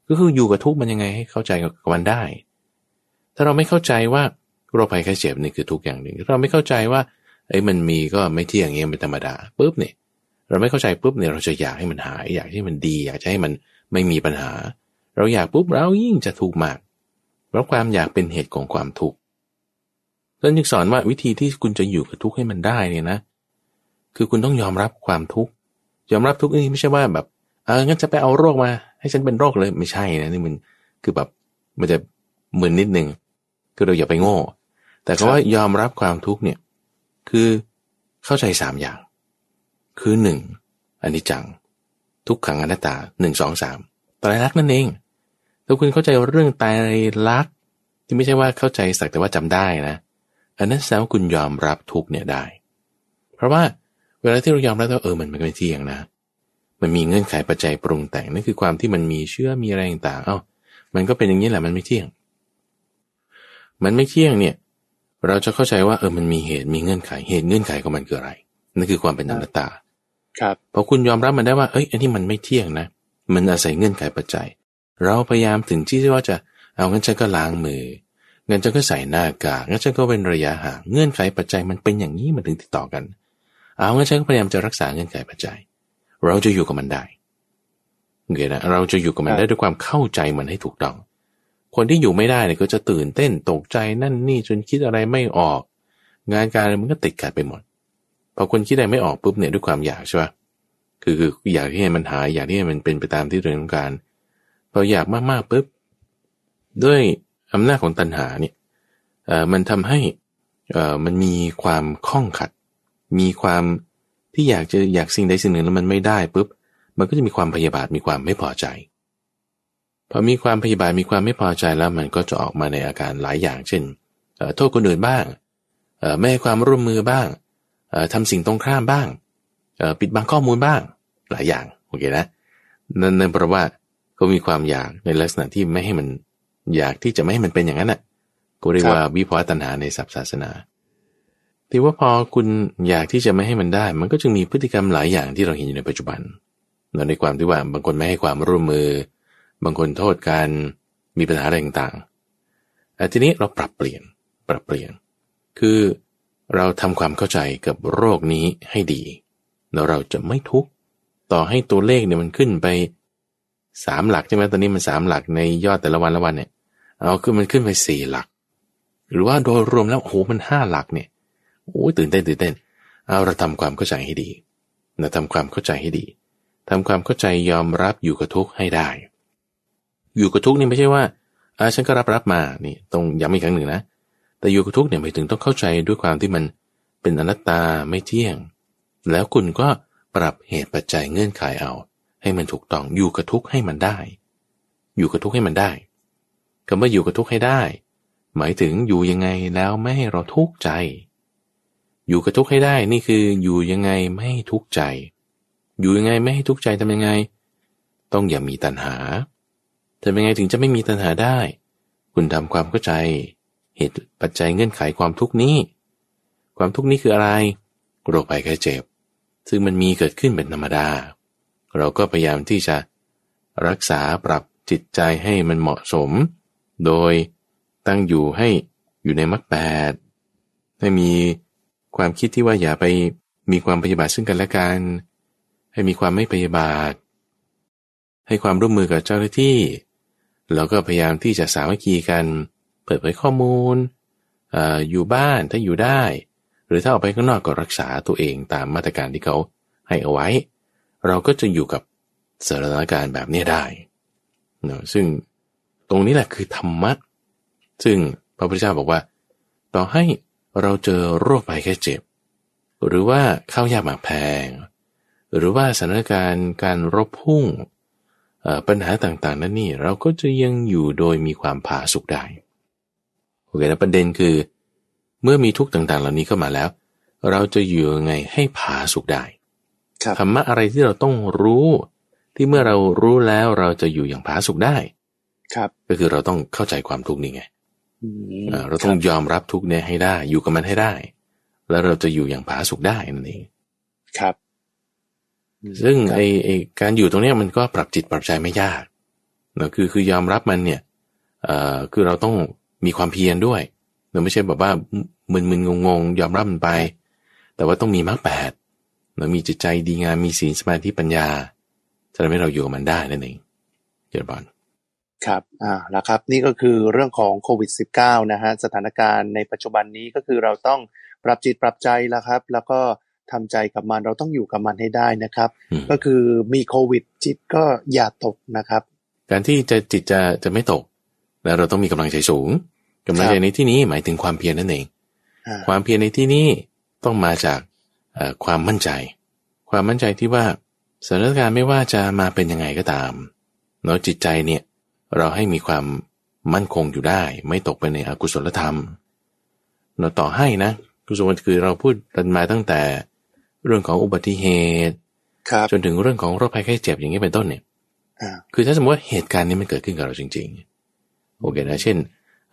ก็คืออยู่กับทุกข์มันยังไงให้เข้าใจกับมันได้ ถ้าเราไม่เข้าใจว่าโรคภัยไข้เจ็บนี่คือทุกอย่างหนึ่งถ้าเราไม่เข้าใจว่า ไอ้ยมันมีก็ไม่เที่ยงเงี้ยเป็นธรรมดาปุ๊บเนี่ยเราไม่เข้าใจปุ๊บเนี่ยเราจะอยากให้มันหายอยากให้มันดี อยากจะให้มันไม่มีปัญหา เราอยากปุ๊บเรายิ่งจะทุกข์มากเพราะความอยากเป็นเหตุของความทุกข์ท่านจึงสอนว่าวิธีที่คุณจะอยู่กับทุกข์ให้มันได้เนี่ยนะ คือคุณต้องยอมรับความทุกข์ยอมรับทุกข์นี่ไม่ใช่ว่าแบบเอองั้นจะไปเอาโรคมา ให้ฉันเป็นโรคเลยไม่ใช่นะนี่มันคือแบบมันจะมึนนิดนึงคือเราอย่าไปโง่ แต่ก็ว่ายอมรับความทุกข์เนี่ย คือเข้าใจสามอย่าง คือหนึ่งอนิจจัง ทุกขังอนัตตาหนึ่งสองสามตายรักนั่นเองถ้าคุณเข้าใจเรื่องตายรักที่ไม่ใช่ว่าเข้าใจสักแต่ว่าจำได้นะ อันนั้นแสดงว่าคุณยอมรับทุกเนี่ยได้ เพราะว่าเวลาที่เรายอมรับว่าเออมันไม่เที่ยงนะ มันมีเงื่อนไขปัจจัยปรุงแต่งนั่นคือความที่มันมีเชื่อมีอะไรต่างๆเอ้ามันก็เป็นอย่างนี้แหละมันไม่เที่ยง มันไม่เที่ยงเนี่ย เราจะเข้าใจว่าเออมันมีเหตุมีเงื่อนไขเหตุเงื่อนไขของมันคืออะไรนั่นคือความเป็นอนัตตา ครับพอคุณยอมรับมันได้ว่าเอ้ยอันนี้มันไม่เที่ยงนะ มันอาศัยเงื่อนไขปัจจัย เราพยายามถึงที่ว่าจะเอางั้นฉันก็ล้างมืองั้นฉันก็ใส่หน้ากากงั้นฉันก็เป็นระยะห่างเงื่อนไขปัจจัยมันเป็นอย่างนี้มันถึงติดต่อกัน เอางั้นฉันก็พยายามจะรักษาเงื่อนไขปัจจัย เราจะอยู่กับมันได้โอเคนะเราจะอยู่กับมันได้ด้วยความเข้าใจมันให้ถูกต้อง คนที่อยู่ไม่ได้เนี่ยก็จะตื่นเต้นตกใจนั่นนี่จนคิดอะไรไม่ออก งานการมันก็ติดขัดไปหมดพอคนคิดอะไรไม่ออกปุ๊บเนี่ยด้วยความอยากใช่ปะคือคืออยากที่ให้มันหายอยากที่ให้มันเป็นไปตามที่ตัวเองต้องการพออยากมากๆปุ๊บด้วยอำนาจของตัณหาเนี่ยเอ่อมันทำให้เอ่อมันมีความข้องขัด มีความที่อยากจะอยากสิ่งใดสิ่งหนึ่งแล้วมันไม่ได้ปุ๊บมันก็จะมีความพยาบาทมีความไม่พอใจ พอมีความพยาบาทมีความไม่พอใจแล้วมันก็จะออกมาในอาการหลายอย่างเช่นโทษคนอื่นบ้างไม่ให้ความร่วมมือบ้างทำสิ่งตรงข้ามบ้างปิดบังข้อมูลบ้างหลายอย่างโอเคนะนั่นนั่นเพราะว่าก็มีความอยากในลักษณะที่ไม่ให้มันอยากที่จะไม่ให้มันเป็นอย่างนั้นน่ะก็เรียกว่าวิภวตัณหาในศัพท์ศาสนาที่ว่าพอคุณอยากที่จะไม่ให้มันได้ มันก็จึงมีพฤติกรรมหลายอย่างที่เราเห็นอยู่ในปัจจุบันในความที่ว่าบางคนไม่ให้ความร่วมมือ บางคนโทษการมีปัญหาอะไรต่างๆแต่ทีนี้เราปรับเปลี่ยนปรับเปลี่ยน คือเราทำความเข้าใจกับโรคนี้ให้ดี แล้วเราจะไม่ทุกข์ต่อให้ตัวเลขเนี่ยมันขึ้นไปสามหลักใช่ไหมตอนนี้มันสามหลักในยอดแต่ละวันละวันเนี่ย เอาคือมันขึ้นไปสี่หลัก หรือว่าโดยรวมแล้วโอ้โหมันห้าหลักเนี่ยโอ้ยตื่นเต้นตื่นเต้น เอาเราทำความเข้าใจให้ดีเราทำความเข้าใจให้ดีทำความเข้าใจยอมรับอยู่กับทุกข์ให้ได้ อยู่กับทุกนี่ไม่ใช่ว่าอาฉันก็รับรับมานี่ตรงย้ำอีกครั้งหนึ่งนะ แต่อยู่กับทุกเนี่ยหมายถึงต้องเข้าใจด้วยความที่มันเป็นอนัตตาไม่เที่ยง แล้วคุณก็ปรับเหตุปัจจัยเงื่อนไขเอา ให้มันถูกต้องอยู่กับทุกให้มันได้ อยู่กับทุกให้มันได้คำว่าอยู่กับทุกให้ได้ หมายถึงอยู่ยังไงแล้วไม่ให้เราทุกข์ใจ อยู่กับทุกให้ได้นี่คืออยู่ยังไงไม่ให้ทุกข์ใจ อยู่ยังไงไม่ให้ทุกข์ใจทำยังไง ต้องอย่ามีตัณหา ทำยังไงถึงจะไม่มีตัณหาได้ คุณทำความเข้าใจ เหตุปัจจัยเงื่อนไขความทุกข์นี้ ความทุกข์นี้คืออะไร โรคภัยไข้เจ็บ ซึ่งมันมีเกิดขึ้นเป็นธรรมดา เราก็พยายามที่จะรักษาปรับจิตใจให้มันเหมาะสม โดยตั้งอยู่ให้อยู่ในมรรคแปดให้มีความคิดที่ว่าอย่าไปมีความพยาบาทซึ่งกันและกัน ให้มีความไม่พยาบาท ให้ความร่วมมือกับเจ้าหน้าที่ แล้วก็พยายามที่จะสามัคคีกัน เปิดเผยข้อมูลออยู่บ้านถ้าอยู่ได้ หรือถ้าออกไปข้างนอกก็รักษาตัวเองตามมาตรการที่เขาให้เอาไว้ เราก็จะอยู่กับสถานการณ์แบบนี้ได้เนาะซึ่งตรงนี้แหละคือธรรมะซึ่งพระพุทธเจ้าบอกว่า ต่อให้เราเจอโรคภัยแค่เจ็บ หรือว่าข้าวยากหมากแพง หรือว่าสถานการณ์การรบพุ่ง ปัญหาต่างๆ นั้นนี่เราก็จะยังอยู่โดยมีความผาสุกได้โอเคนะประเด็นคือ เมื่อมีทุกต่างๆ เหล่านี้เข้ามาแล้ว เราจะอยู่ยังไงให้ผาสุกได้ธรรมะอะไรที่เราต้องรู้ ที่เมื่อเรารู้แล้วเราจะอยู่อย่างผาสุกได้ ครับ ก็คือเราต้องเข้าใจความทุกข์นี่ไงเราต้องยอมรับทุกข์เนี่ยให้ได้ อยู่กับมันให้ได้ แล้วเราจะอยู่อย่างผาสุกได้นั่นเองครับ ซึ่งไอไอการอยู่ตรงเนี้ยมันก็ปรับจิตปรับใจไม่ยากเนะคือคือยอมรับมันเนี่ยเอ่อคือเราต้องมีความเพียรด้วยเราไม่ใช่แบบว่ามึนๆงงๆยอมรับมันไป แต่ว่าต้องมีมรรคแปดเรามีจิตใจดีงามมีศีลสมาธิปัญญาจะทำให้เราอยู่กับมันได้นั่นเองเจริญพรครับ อ่าแล้วครับ นี่ก็คือเรื่องของโควิด -19 นะฮะ สถานการณ์ในปัจจุบันนี้ก็คือเราต้องปรับจิตปรับใจแล้วครับ แล้วก็ ทำใจกับมันเราต้องอยู่กับมันให้ได้นะครับอืมก็คือมีโควิดจิตก็อย่าตกนะครับ การที่จะจิตจะจะไม่ตก แล้วเราต้องมีกำลังใจสูงกำลังใจในที่นี้หมายถึงความเพียรนั่นเองอ่าความเพียรในที่นี้ต้องมาจากเอ่อความมั่นใจ ความมั่นใจที่ว่าสถานการณ์ไม่ว่าจะมาเป็นยังไงก็ตามเนาะจิตใจเนี่ยเราให้มีความมั่นคงอยู่ได้ ไม่ตกไปในอกุศลธรรมเนาะต่อให้นะกุศลคือเราพูดกันมาตั้งแต่ เรื่องของอุบัติเหตุครับจนถึงเรื่องของโรคภัยไข้เจ็บอย่างนี้เป็นต้นเนี่ยอ่าคือถ้าสมมติว่าเหตุการณ์นี้มันเกิดขึ้นกับเราจริง ๆ โอเคนะเช่น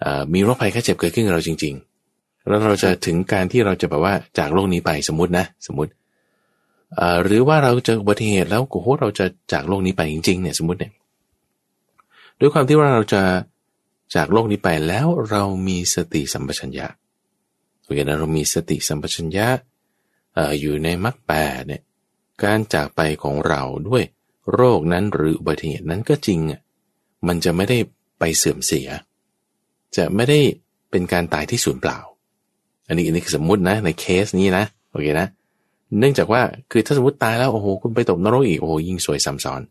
เอ่อมีโรคภัยไข้เจ็บเกิดขึ้นกับเราจริง ๆ แล้วเราจะถึงการที่เราจะแบบว่าจากโลกนี้ไปสมมตินะ สมมติเอ่อหรือว่าเราเจออุบัติเหตุแล้วโอ้โหเราจะจากโลกนี้ไปจริง ๆ เนี่ยสมมติเนี่ยด้วยความที่ว่าเราจะจากโลกนี้ไปแล้วเรามีสติสัมปชัญญะโอเคนะเรามีสติสัมปชัญญะเอยู่ในมรรคแปดเนี่ยการจากไปของเราด้วยโรคนั้นหรืออุบัติเหตุนั้นก็จริงอะมันจะไม่ได้ไปเสื่อมเสีย จะไม่ได้เป็นการตายที่สูญเปล่า อันนี้อันนี้คือสมมตินะในเคสนี้นะโอเคนะ เนื่องจากว่าคือถ้าสมมติตายแล้วโอ้โหคุณไปตกนรกอีกโอ้โหยิ่งสวยซ้ำซ้อน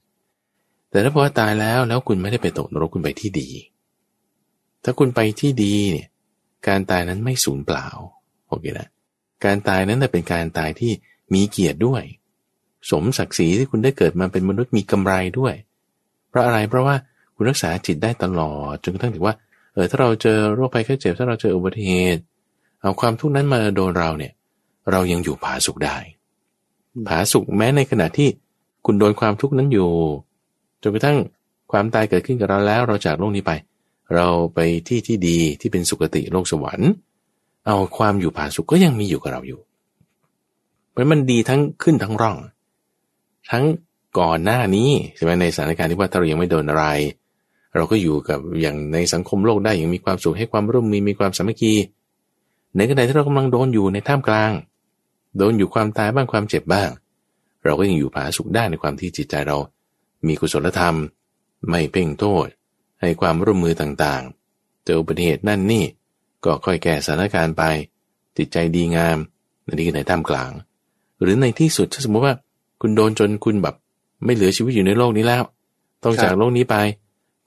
แต่ถ้าพอตายแล้วแล้วคุณไม่ได้ไปตกนรกคุณไปที่ดี ถ้าคุณไปที่ดีเนี่ยการตายนั้นไม่สูญเปล่าโอเคนะ การตายนั้นน่ะเป็นการตายที่มีเกียรติด้วย สมศักดิ์ศรีที่คุณได้เกิดมาเป็นมนุษย์มีกำไรด้วย เพราะอะไรเพราะว่าคุณรักษาจิตได้ตลอดจนกระทั่งถึงว่าเออถ้าเราเจอโรคภัยไข้เจ็บถ้าเราเจออุบัติเหตุ เอาความทุกข์นั้นมาโดนเราเนี่ย เรายังอยู่ผาสุกได้ ผาสุกแม้ในขณะที่คุณโดนความทุกข์นั้นอยู่จนกระทั่งความตายเกิดขึ้นกับเราแล้วเราจากโลกนี้ไป เราไปที่ที่ดีที่เป็นสุคติโลกสวรรค์ เอาความอยู่ผาสุกก็ยังมีอยู่กับเราอยู่ เพราะมันดีทั้งขึ้นทั้งร่อง ทั้งก่อนหน้านี้ใช่ไหมในสถานการณ์ที่ว่าถ้าเรายังไม่โดนอะไร เราก็อยู่กับอย่างในสังคมโลกได้อย่างมีความสุขให้ความร่วมมือมีความสามัคคีในขณะที่เรากำลังโดนอยู่ในท่ามกลาง โดนอยู่ความตายบ้างความเจ็บบ้าง เราก็ยังอยู่ผาสุขได้ในความที่จิตใจเรา มีกุศลธรรม ไม่เพ่งโทษ ให้ความร่วมมือต่างๆ เจออุบัติเหตุนั่นนี่ ก็ค่อยแก้สถานการณ์ไป จิตใจดีงามในที่ในท่ามกลาง หรือในที่สุดถ้าสมมติว่าคุณโดนจนคุณแบบ ไม่เหลือชีวิตอยู่ในโลกนี้แล้ว ต้องจากโลกนี้ไป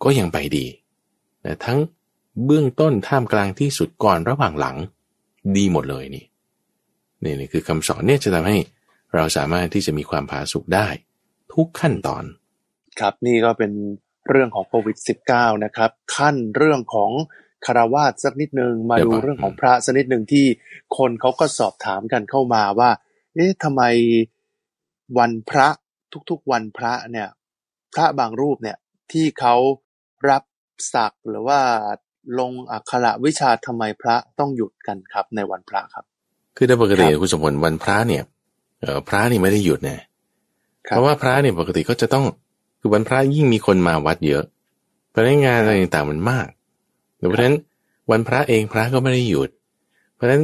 ก็ยังไปดีแต่ทั้งเบื้องต้นท่ามกลางที่สุดก่อนระหว่างหลัง ดีหมดเลยนี่นี่นี่คือคำสอนเนี่ยจะทำให้เราสามารถที่จะมีความผาสุกได้ ทุกขั้นตอน ครับนี่ก็เป็นเรื่องของโควิด -19 นะครับ ขั้นเรื่องของ คารวาสสักนิดนึงมาเดี๋ยวดูก่อนเรื่องของพระสักนิดหนึ่งที่คนเขาก็สอบถามกันเข้ามาว่า เอ๊ะทำไมวันพระทุกๆวันพระเนี่ย พระบางรูปเนี่ยที่เขารับศักดิ์หรือว่าลงอักขระวิชาทำไมพระต้องหยุดกันครับ ในวันพระครับ คือโดยปกติครับคุณสมผลวันพระเนี่ยเอ่อพระนี่ไม่ได้หยุดนะครับเพราะว่าพระเนี่ยปกติก็จะต้องคือวันพระยิ่งมีคนมาวัดเยอะเพราะฉะนั้นงานอะไรต่างๆมันมาก เพราะฉะนั้นวันพระเองพระก็ไม่ได้หยุด เพราะฉะนั้น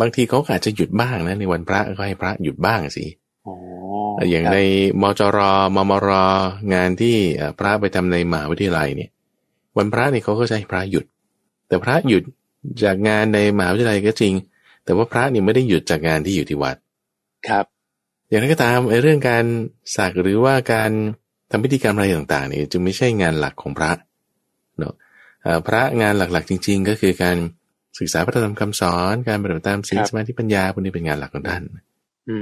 บางทีเขาก็อาจจะหยุดบ้างนะในวันพระก็ให้พระหยุดบ้างสิอ๋ออย่างครับในมจรมมรงานที่เอ่อพระไปทำในมหาวิทยาลัยเนี่ย วันพระเนี่ยเขาก็จะให้พระหยุด แต่พระหยุดจากงานในมหาวิทยาลัยก็จริง แต่ว่าพระเนี่ยไม่ได้หยุดจากงานที่อยู่ที่วัด ครับ อย่างไรก็ตามไอ้เรื่องการสักหรือว่าการทำพิธีกรรมอะไรต่างๆนี่จึงไม่ใช่งานหลักของพระเนาะเอ่อ พระงานหลักๆ จริง ๆ ก็คือการศึกษาพระธรรมคำสอนการปฏิบัติตามศีลครับสมาธิปัญญาพวกนี้เป็นงานหลักของท่านอื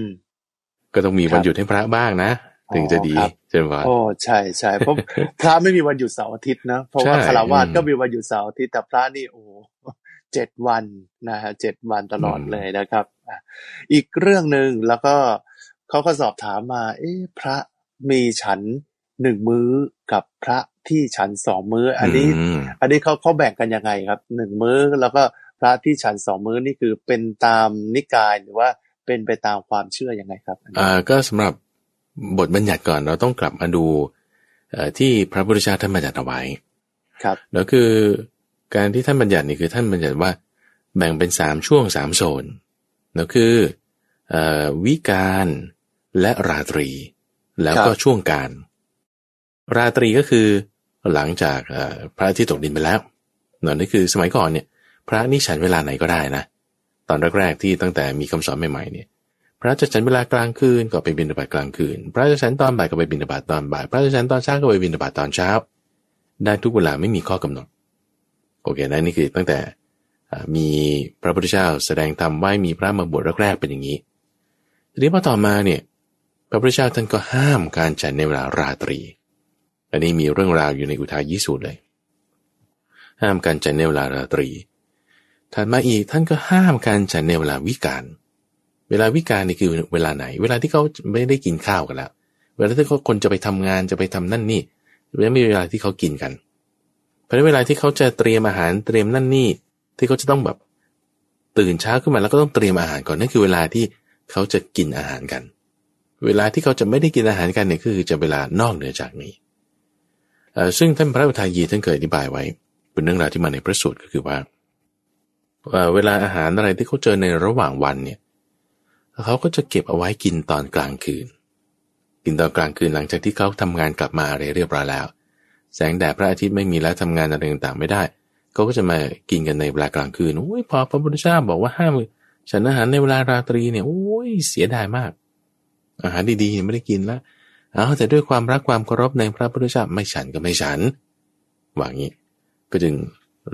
มก็ต้องมีครับวันหยุดให้พระบ้างนะถึงจะดีอ๋อครับใช่ไหมโอ้ใช่ใช่เพราะพระไม่มีวันหยุดเสาร์อาทิตย์นะเพราะว่าใช่คารวาสอืมก็มีวันหยุดเสาร์อาทิตย์แต่พระนี่โอ้โหเจ็ดวันนะฮะเจ็ดวันตลอดอืมเลยนะครับอะอีกเรื่องหนึ่งแล้วก็เขาก็สอบถามมา เอ๊ะพระมีฉันหนึ่งมื้อกับพระ ที่ฉันสองมื้อ อันนี้มอันนี้เขาเขาแบ่งกันยังไงครับหนึ่งมื้อแล้วก็พระที่ฉันสองมื้อนี่คือเป็นตามนิกายหรือว่าเป็นไปตามความเชื่อยังไงครับอันนี้อ่าก็สำหรับบทบัญญัติก่อนเราต้องกลับมาดูเอ่อที่พระพุทธเจ้าท่านบัญญัติเอาไว้ ครับแล้วคือการที่ท่านบัญญัตินี่คือท่านบัญญัติว่าแบ่งเป็นสามช่วงสามโซนแล้วคือเอวิการและราตรี แล้วก็ช่วงการ ราตรีก็คือ หลังจากพระอาทิตย์ตกดินไปแล้วนั่นคือสมัยก่อนเนี่ย พระนี่ฉันเวลาไหนก็ได้นะ ตอนแรกๆที่ตั้งแต่มีคำสอนใหม่ๆเนี่ย พระจะฉันเวลากลางคืนก็ไปบิณฑบาตกลางคืน พระจะฉันตอนบ่ายก็ไปบิณฑบาตตอนบ่าย พระจะฉันตอนเช้าก็ไปบิณฑบาตตอนเช้า ได้ทุกเวลาไม่มีข้อกำหนด โอเคนะนี่คือตั้งแต่มีพระพุทธเจ้าแสดงธรรมไว้มีพระมาบวชแรกๆเป็นอย่างนี้ทีนี้พอต่อมาเนี่ยพระพุทธเจ้าท่านก็ห้ามการฉันในเวลาราตรี อันนี้มีเรื่องราวอยู่ในอุทายิสูตรเลย ห้ามการฉันในเวลาราตรีถัดมาอีกท่านก็ห้ามการฉันในเวลาวิกาลเวลาวิกาลนี่คือเวลาไหน เวลาที่เขาไม่ได้กินข้าวกันแล้ว เวลาที่เขาคนจะไปทำงานจะไปทำนั่นนี่ไม่มีเวลาที่เขากินกัน เพราะเวลาที่เขาจะเตรียมอาหารเตรียมนั่นนี่ ที่เขาจะต้องแบบตื่นเช้าขึ้นมาแล้วก็ต้องเตรียมอาหารก่อนนั่นคือเวลาที่เขาจะกินอาหารกัน เวลาที่เขาจะไม่ได้กินอาหารกันเนี่ยคือจะเวลานอกเหนือจากนี้ ซึ่งท่านพระอุทายีท่านเคยอธิบายไว้ เป็นเรื่องราวที่มาในพระสูตรก็คือว่าเวลาอาหารอะไรที่เขาเจอในระหว่างวันเนี่ยเขาก็จะเก็บเอาไว้กินตอนกลางคืน กินตอนกลางคืนหลังจากที่เขาทำงานกลับมาอะไรเรียบร้อยแล้ว แสงแดดพระอาทิตย์ไม่มีแล้วทำงานอะไรต่างๆไม่ได้เขาก็จะมากินกันในเวลากลางคืนโอ้ยพอพระพุทธเจ้าบอกว่าห้ามฉันอาหารในเวลาราตรีเนี่ยโอ้ยเสียดายมาก อาหารดีๆไม่ได้กินแล้ว เอาแต่ด้วยความรักความเคารพในพระพุทธเจ้าไม่ฉันก็ไม่ฉันว่างี้ ก็จึง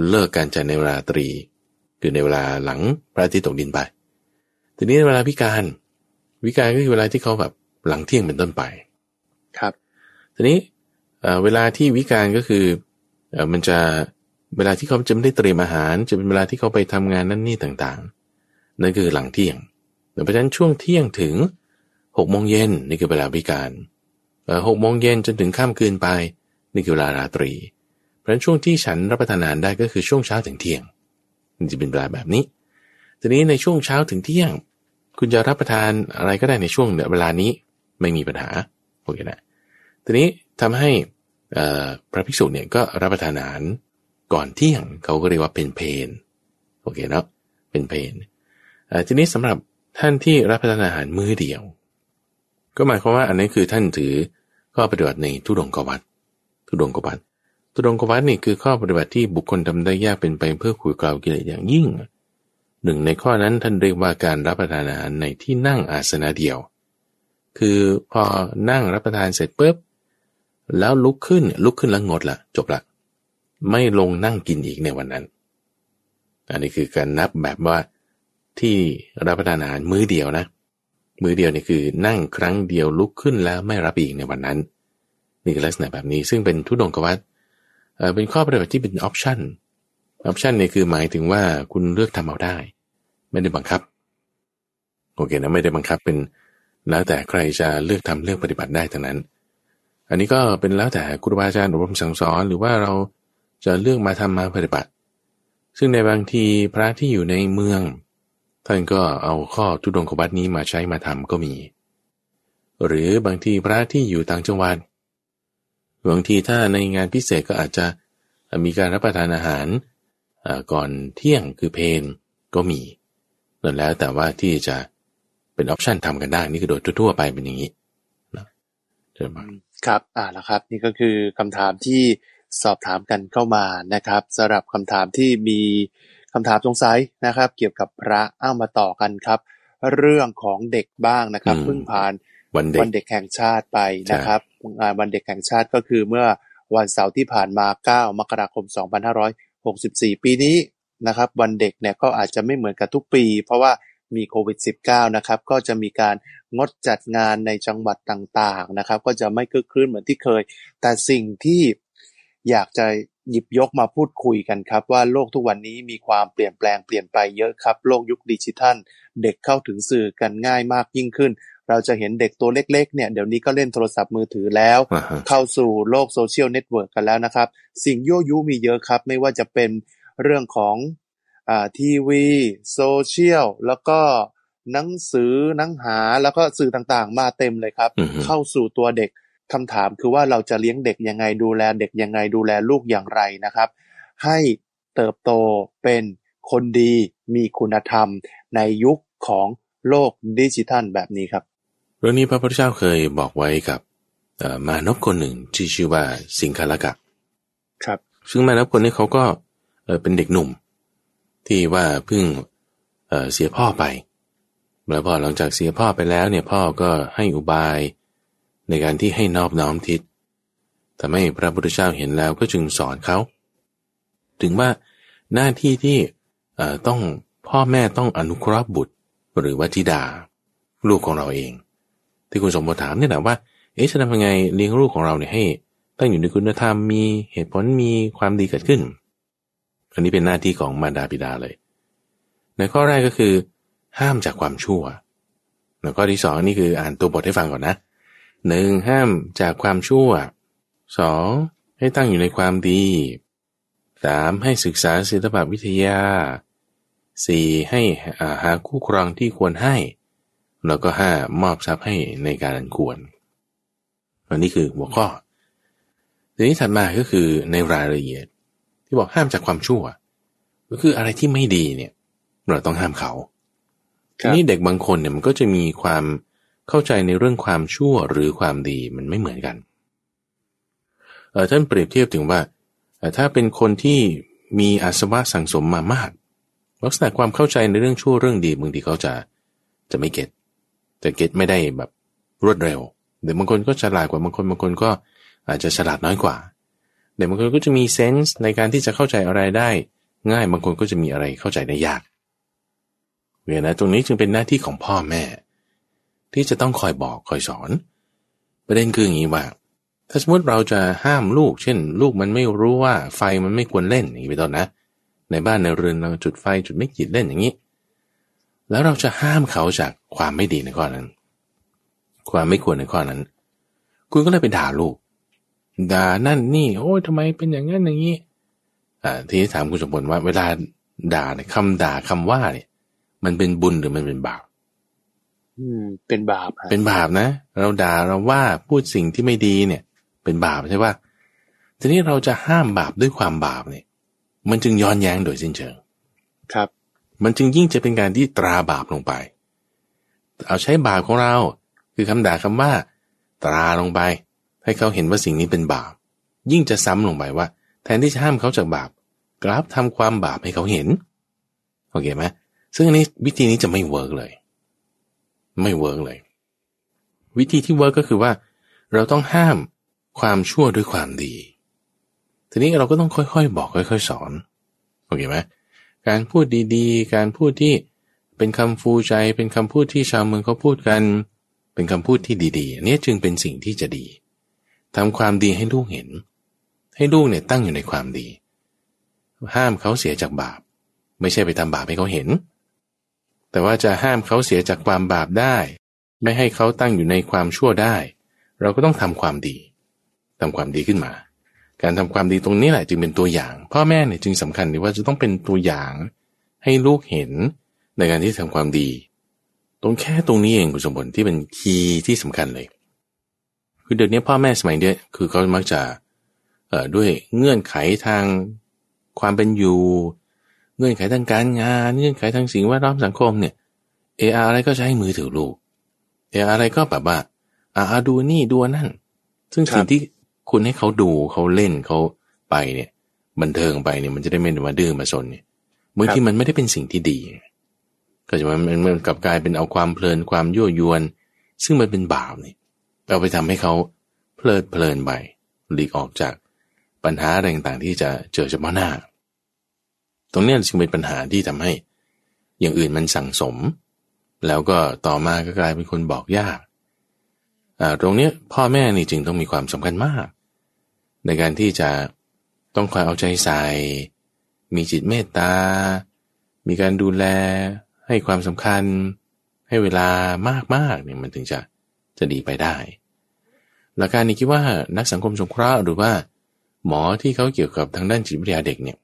เลิกการฉันในเวลาตรี คือในเวลาหลังพระอาทิตย์ตกดินไป ทีนี้ในเวลาพิการ วิการก็คือเวลาที่เขาแบบหลังเที่ยงเป็นต้นไป ครับ ทีนี้เวลาที่วิการก็คือมันจะเวลาที่เขาจะไม่ได้เตรียมอาหาร จะเป็นเวลาที่เขาไปทำงานนั่นนี่ต่างๆ นั่นคือหลังเที่ยงเพราะฉะนั้นช่วงเที่ยงถึงหกโมงเย็นนี่คือเวลาพิการ หกโมงเย็นจนถึงข้ามคืนไปนี่คือเวลาราตรี เพราะฉะนั้นช่วงที่ฉันรับประทานอาหารได้ก็คือช่วงเช้าถึงเที่ยงมันจะเป็นเวลาแบบนี้ ทีนี้ในช่วงเช้าถึงเที่ยง คุณจะรับประทานอะไรก็ได้ในช่วงเวลานี้ไม่มีปัญหาโอเคนะทีนี้ทำให้พระภิกษุเนี่ยก็รับประทานอาหารก่อนเที่ยงเขาก็เรียกว่าเป็นเพนโอเคเนาะเป็นเพนทีนี้สำหรับท่านที่รับประทานอาหารมื้อเดียว ก็หมายความว่าอันนี้คือท่านถือ ข้อปฏิบัติในทุดงกวัตทุดงกวัตทุดงกวัตนี่คือข้อปฏิบัติที่บุคคลทำได้ยากเป็นไปเพื่อขุยกล่าวกิเลสอย่างยิ่ง หนึ่งในข้อนั้นท่านเรียกว่าการรับประทานอาหารในที่นั่งอาสนะเดียว คือพอนั่งรับประทานเสร็จปุ๊บแล้วลุกขึ้นลุกขึ้นแล้วงดละจบละไม่ลงนั่งกินอีกในวันนั้น อันนี้คือการนับแบบว่าที่รับประทานอาหารมื้อเดียวนะ มือเดียวนี่คือนั่งครั้งเดียวลุกขึ้นแล้วไม่รับอีกในวันนั้นนี่คือลักษณะแบบนี้ซึ่งเป็นทุดงกวัตเป็นข้อปฏิบัติที่เป็น option option เนี่ยคือหมายถึงว่าคุณเลือกทำเอาได้ ไม่ได้บังคับโอเคนะไม่ได้บังคับเป็นแล้วแต่ใครจะเลือกทำเลือกปฏิบัติได้ทั้งนั้น อันนี้ก็เป็นแล้วแต่ครูบาอาจารย์อบรมสั่งสอนหรือว่าเราจะเลือกมาทำมาปฏิบัติ ซึ่งในบางทีพระที่อยู่ในเมือง ท่านก็เอาข้อธุดงควัตรนี้มาใช้มาทำก็มี หรือบางทีพระที่อยู่ต่างจังหวัดบางทีถ้าในงานพิเศษก็อาจจะมีการรับประทานอาหารก่อนเที่ยงคือเพนก็มีนั่นแล้วแต่ว่าที่จะเป็นออปชันทำกันได้นี่คือโดยทั่วไปเป็นอย่างนี้นะเชิญมาครับ อ่าแล้วครับ นี่ก็คือคำถามที่สอบถามกันเข้ามานะครับสำหรับคำถามที่มี คำถามสงสัยนะครับ เกี่ยวกับพระอ้ามาต่อกันครับ เรื่องของเด็กบ้างนะครับเพิ่งผ่านวันเด็กวันเด็กแห่งชาติไปนะครับงานวันเด็กแห่งชาติก็คือเมื่อวันเสาร์ที่ผ่านมา 9 มกราคม 2564 ปีนี้นะครับ วันเด็กเนี่ยก็อาจจะไม่เหมือนกับทุกปี เพราะว่ามีโควิด -19 นะครับ ก็จะมีการงดจัดงานในจังหวัดต่างๆนะครับ ก็จะไม่คึกคืนเหมือนที่เคย แต่สิ่งที่อยากจะ หยิบยกมาพูดคุยกันครับว่าโลกทุกวันนี้มีความเปลี่ยนแปลงเปลี่ยนไปเยอะครับ โลกยุคดิจิทัล เด็กเข้าถึงสื่อกันง่ายมากยิ่งขึ้น เราจะเห็นเด็กตัวเล็กๆเนี่ยเดี๋ยวนี้ก็เล่นโทรศัพท์มือถือแล้วเข้าสู่โลกโซเชียลเน็ตเวิร์กกันแล้วนะครับ สิ่งยั่วยุมีเยอะครับ ไม่ว่าจะเป็นเรื่องของอทีวีโซเชียลแล้วก็หนังสือหนังหาแล้วก็สื่อต่างๆ มาเต็มเลยครับ เข้าสู่ตัวเด็ก คำถามคือว่าเราจะเลี้ยงเด็กยังไงดูแลเด็กยังไงดูแลลูกอย่างไรนะครับ ให้เติบโตเป็นคนดีมีคุณธรรมในยุคของโลกดิจิทัลแบบนี้ครับ เรื่องนี้พระพุทธเจ้าเคยบอกไว้กับมานพคนหนึ่งที่ชื่อว่าสิงคลกะครับ ซึ่งมานพคนนี้เขาก็เป็นเด็กหนุ่ม ที่ว่าเพิ่งเเสียพ่อไป แล้วพอหลังจากเสียพ่อไปแล้วเนี่ยพ่อก็ให้อุบาย ในการที่ให้นอบน้อมทิศแต่ไม่พระพุทธเจ้าเห็นแล้วก็จึงสอนเขา ถึงว่าหน้าที่ที่ต้องพ่อแม่ต้องอนุเคราะห์บุตรหรือว่าธิดา ลูกของเราเอง ที่คุณสมบูรณ์ถามเนี่ยแหละว่า เอ๊ะจะทำยังไงเลี้ยงลูกของเราเนี่ยให้ ตั้งอยู่ในคุณธรรมมีเหตุผลมีความดีเกิดขึ้น อันนี้เป็นหน้าที่ของมารดาบิดาเลย ในข้อแรกก็คือ ห้ามจากความชั่ว แล้วข้อที่สองนี่คืออ่านตัวบทให้ฟังก่อนนะ หนึ่งห้ามจากความชั่วสองให้ตั้งอยู่ในความดีสามให้ศึกษาศิลปวิทยาสี่ให้หาคู่ครองที่ควรให้ แล้วก็ห้ามอบทรัพย์ให้ในการอันควรอันนี้คือหัวข้อทีนี้ถัดมาก็คือในรายละเอียด ที่บอกห้ามจากความชั่ว ก็คืออะไรที่ไม่ดีเนี่ย เราต้องห้ามเขาทีนี้เด็กบางคนเนี่ยมันก็จะมีความ เข้าใจในเรื่องความชั่วหรือความดีมันไม่เหมือนกันเออท่านเปรียบเทียบถึงว่าถ้าเป็นคนที่มีอาสวะสังสมมามาก ลักษณะความเข้าใจในเรื่องชั่วเรื่องดีบางทีเขาจะจะไม่เก็ตแต่เก็ตไม่ได้แบบรวดเร็วเดี๋ยวบางคนก็ฉลาดกว่าบางคนบางคนก็อาจจะฉลาดน้อยกว่าเดี๋ยวบางคนก็จะมีเซนส์ในการที่จะเข้าใจอะไรได้ ง่ายบางคนก็จะมีอะไรเข้าใจได้ยากเวลาตรงนี้จึงเป็นหน้าที่ของพ่อแม่ ที่จะต้องคอยบอกคอยสอน ประเด็นคืออย่างนี้ว่า ถ้าสมมติเราจะห้ามลูก เช่น ลูกมันไม่รู้ว่าไฟมันไม่ควรเล่นอย่างนี้เป็นต้นนะ ในบ้านในเรือนเราจุดไฟจุดไม่ขีดเล่นอย่างนี้ แล้วเราจะห้ามเขาจากความไม่ดีในข้อนั้น ความไม่ควรในข้อนั้น คุณก็เลยไปด่าลูกด่านั่นนี่ โอ้ยทำไมเป็นอย่างนั้นอย่างนี้อ่าทีนี้ถามคุณสมบูรณ์ว่าเวลาด่าเนี่ยคำด่าคำว่าเนี่ย มันเป็นบุญหรือมันเป็นบาป เป็นบาปเป็นบาปนะ เราด่าเราว่าพูดสิ่งที่ไม่ดีเนี่ย เป็นบาปใช่ปะทีนี้เราจะห้ามบาปด้วยความบาปเนี่ย มันจึงย้อนแย้งโดยสิ้นเชิง ครับ มันจึงยิ่งจะเป็นการที่ตราบาปลงไป เอาใช้บาปของเรา คือคำด่าคำว่า ตราลงไป ให้เขาเห็นว่าสิ่งนี้เป็นบาป ยิ่งจะซ้ำลงไปว่า แทนที่จะห้ามเขาจากบาป กลับทำความบาปให้เขาเห็นโอเคไหมซึ่งอันนี้วิธีนี้จะไม่ work เลย ไม่ work เลย วิธีที่ work ก็คือว่าเราต้องห้ามความชั่วด้วยความดี ทีนี้เราก็ต้องค่อยๆ บอกค่อย ๆ สอนโอเคไหมการพูดดีๆ การพูดที่เป็นคำฟูใจ เป็นคำพูดที่ชาวเมืองเขาพูดกัน เป็นคำพูดที่ดีๆอันนี้จึงเป็นสิ่งที่จะดีทำความดีให้ลูกเห็น ให้ลูกเนี่ยตั้งอยู่ในความดี ห้ามเขาเสียจากบาป ไม่ใช่ไปทำบาปให้เขาเห็น แต่ว่าจะห้ามเขาเสียจากความบาปได้ ไม่ให้เขาตั้งอยู่ในความชั่วได้ เราก็ต้องทำความดีทำความดีขึ้นมา การทำความดีตรงนี้แหละจึงเป็นตัวอย่าง พ่อแม่เนี่ยจึงสำคัญว่าจะต้องเป็นตัวอย่าง ให้ลูกเห็นในการที่ทำความดี ตรงแค่ตรงนี้เองคุณสมบัติที่เป็นคีย์ที่สำคัญเลย คือเดี๋ยวนี้พ่อแม่สมัยเนี้ยคือเขามักจะเอ่อด้วยเงื่อนไขทางความเป็นอยู่ เงื่อนไขทางการงาน เงื่อนไขทางสิ่งแวดล้อมสังคมเนี่ยเอออะไรก็ใช้มือถือลูกเอออะไรก็แบบว่าอ่าดูนี่ดูนั่น ซึ่งสิ่งที่คุณให้เขาดูเขาเล่นเขาไปเนี่ย บันเทิงไปเนี่ยมันจะได้ไม่มาดื้อมาสนเนี่ยบางทีมันไม่ได้เป็นสิ่งที่ดี ก็จะมันมันกลับกลายเป็นเอาความเพลินความยั่วยวน ซึ่งมันเป็นบาปเนี่ยเอาไปทำให้เขาเพลิดเพลินไปหลีกออกจากปัญหาอะไรต่างๆที่จะเจอเฉพาะหน้า ตรงนี้จึงเป็นปัญหาที่ทำให้ อย่างอื่นมันสั่งสม แล้วก็ต่อมาก็กลายเป็นคนบอกยากอ่าตรงนี้พ่อแม่นี่จึงต้องมีความสำคัญมาก ในการที่จะต้องคอยเอาใจใส่ มีจิตเมตตา มีการดูแล ให้ความสำคัญ ให้เวลามากๆเนี่ยมันถึงจะจะดีไปได้หลักการนี้คิดว่านักสังคมสงเคราะห์หรือว่า หมอที่เขาเกี่ยวกับทางด้านจิตวิทยาเด็กเนี่ย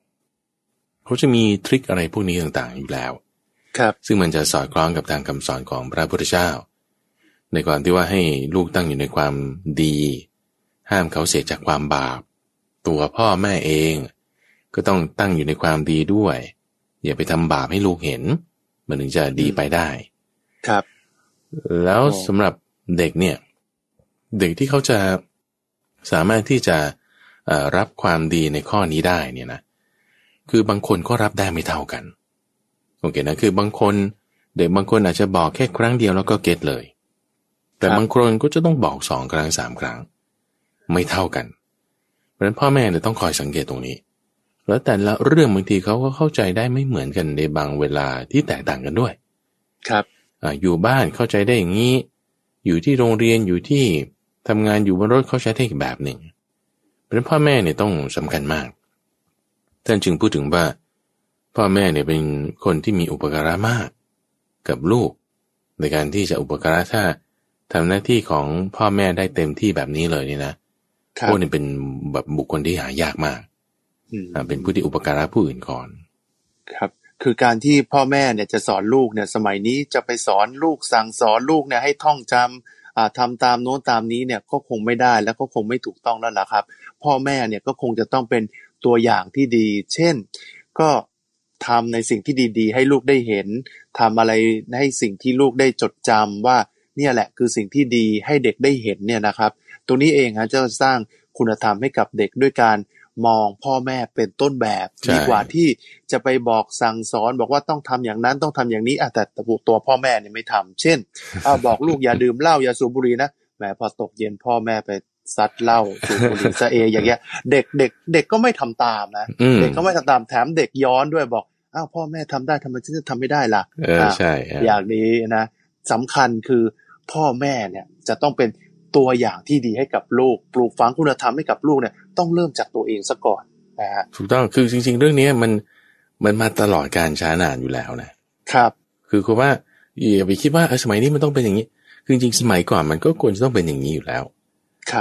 เขาจะมีทริคอะไรพวกนี้ต่างๆอยู่แล้ว ครับ ซึ่งมันจะสอดคล้องกับทางคำสอนของพระพุทธเจ้า ในก่อนที่ว่าให้ลูกตั้งอยู่ในความดี ห้ามเขาเสียจากความบาป ตัวพ่อแม่เอง ก็ต้องตั้งอยู่ในความดีด้วย อย่าไปทำบาปให้ลูกเห็น มันถึงจะดีไปได้ ครับ แล้วโอ้สำหรับเด็กเนี่ย เด็กที่เขาจะสามารถที่จะเอ่อรับความดีในข้อนี้ได้เนี่ยนะ คือบางคนก็รับได้ไม่เท่ากันโอเคนะคือบางคน เด็กบางคนอาจจะบอกแค่ครั้งเดียวแล้วก็เก็ตเลย แต่ครับบางคนก็จะต้องบอกสองครั้งสามครั้ง ไม่เท่ากันเพราะฉะนั้นพ่อแม่เนี่ยต้องคอยสังเกตตรงนี้ แล้วแต่ละเรื่องบางทีเขาก็เข้าใจได้ไม่เหมือนกันในบางเวลาที่แตกต่างกันด้วย ครับอ่าอยู่บ้านเข้าใจได้อย่างนี้ อยู่ที่โรงเรียนอยู่ที่ทำงานอยู่บนรถเข้าใจได้อีกแบบหนึ่งเพราะฉะนั้นพ่อแม่เนี่ยต้องสำคัญมาก ท่านจึงพูดถึงว่า พ่อแม่เนี่ยเป็นคนที่มีอุปการะมาก กับลูก ในการที่จะอุปการะถ้าทำหน้าที่ของพ่อแม่ได้เต็มที่แบบนี้เลยเนี่ยนะครับโอ้เนี่ยเป็นแบบบุคคลที่หายากมากอืมอ่าเป็นผู้ที่อุปการะผู้อื่นก่อน ครับ คือการที่พ่อแม่เนี่ยจะสอนลูกเนี่ย สมัยนี้จะไปสอนลูกสั่งสอนลูกเนี่ยให้ท่องจำอ่าทำตามโน้นตามนี้เนี่ยก็คงไม่ได้แล้วก็คงไม่ถูกต้องแล้วล่ะครับ พ่อแม่เนี่ยก็คงจะต้องเป็น ตัวอย่างที่ดี เช่น ก็ทำในสิ่งที่ดีๆ ให้ลูกได้เห็นทำอะไรให้สิ่งที่ลูกได้จดจำว่าเนี่ยแหละคือสิ่งที่ดีให้เด็กได้เห็นเนี่ยนะครับ ตรงนี้เองฮะจะสร้างคุณธรรมให้กับเด็กด้วยการมองพ่อแม่เป็นต้นแบบใช่ดีกว่าที่จะไปบอกสั่งสอนบอกว่าต้องทำอย่างนั้นต้องทำอย่างนี้อะแต่แต่ตัวพ่อแม่เนี่ยไม่ทำเช่นอ้าวบอกลูกอย่าดื่มเหล้าอย่าสูบบุหรี่นะแหมพอตกเย็นพ่อแม่ไป ซัดเหล้าสูบบุหรี่ซะเองอย่างเงี้ย เด็กเด็กเด็กก็ไม่ทำตามนะอืมเด็กก็ไม่ทำตามแถมเด็กย้อนด้วยบอกอ้าวพ่อแม่ทำได้ทำไมฉันจะทำไม่ได้ล่ะเออใช่อะอย่างนี้นะสำคัญคือพ่อแม่เนี่ยจะต้องเป็นตัวอย่างที่ดีให้กับลูก ปลูกฝังคุณธรรมให้กับลูกเนี่ยต้องเริ่มจากตัวเองซะก่อนนะฮะถูกต้องคือจริง ๆ เรื่องนี้มันมันมาตลอดการช้านานอยู่แล้วนะครับ คือคือว่าอย่าไปคิดว่าเออสมัยนี้มันต้องเป็นอย่างนี้คือจริงๆสมัยก่อนมันก็ควรจะต้องเป็นอย่างนี้อยู่แล้วครับ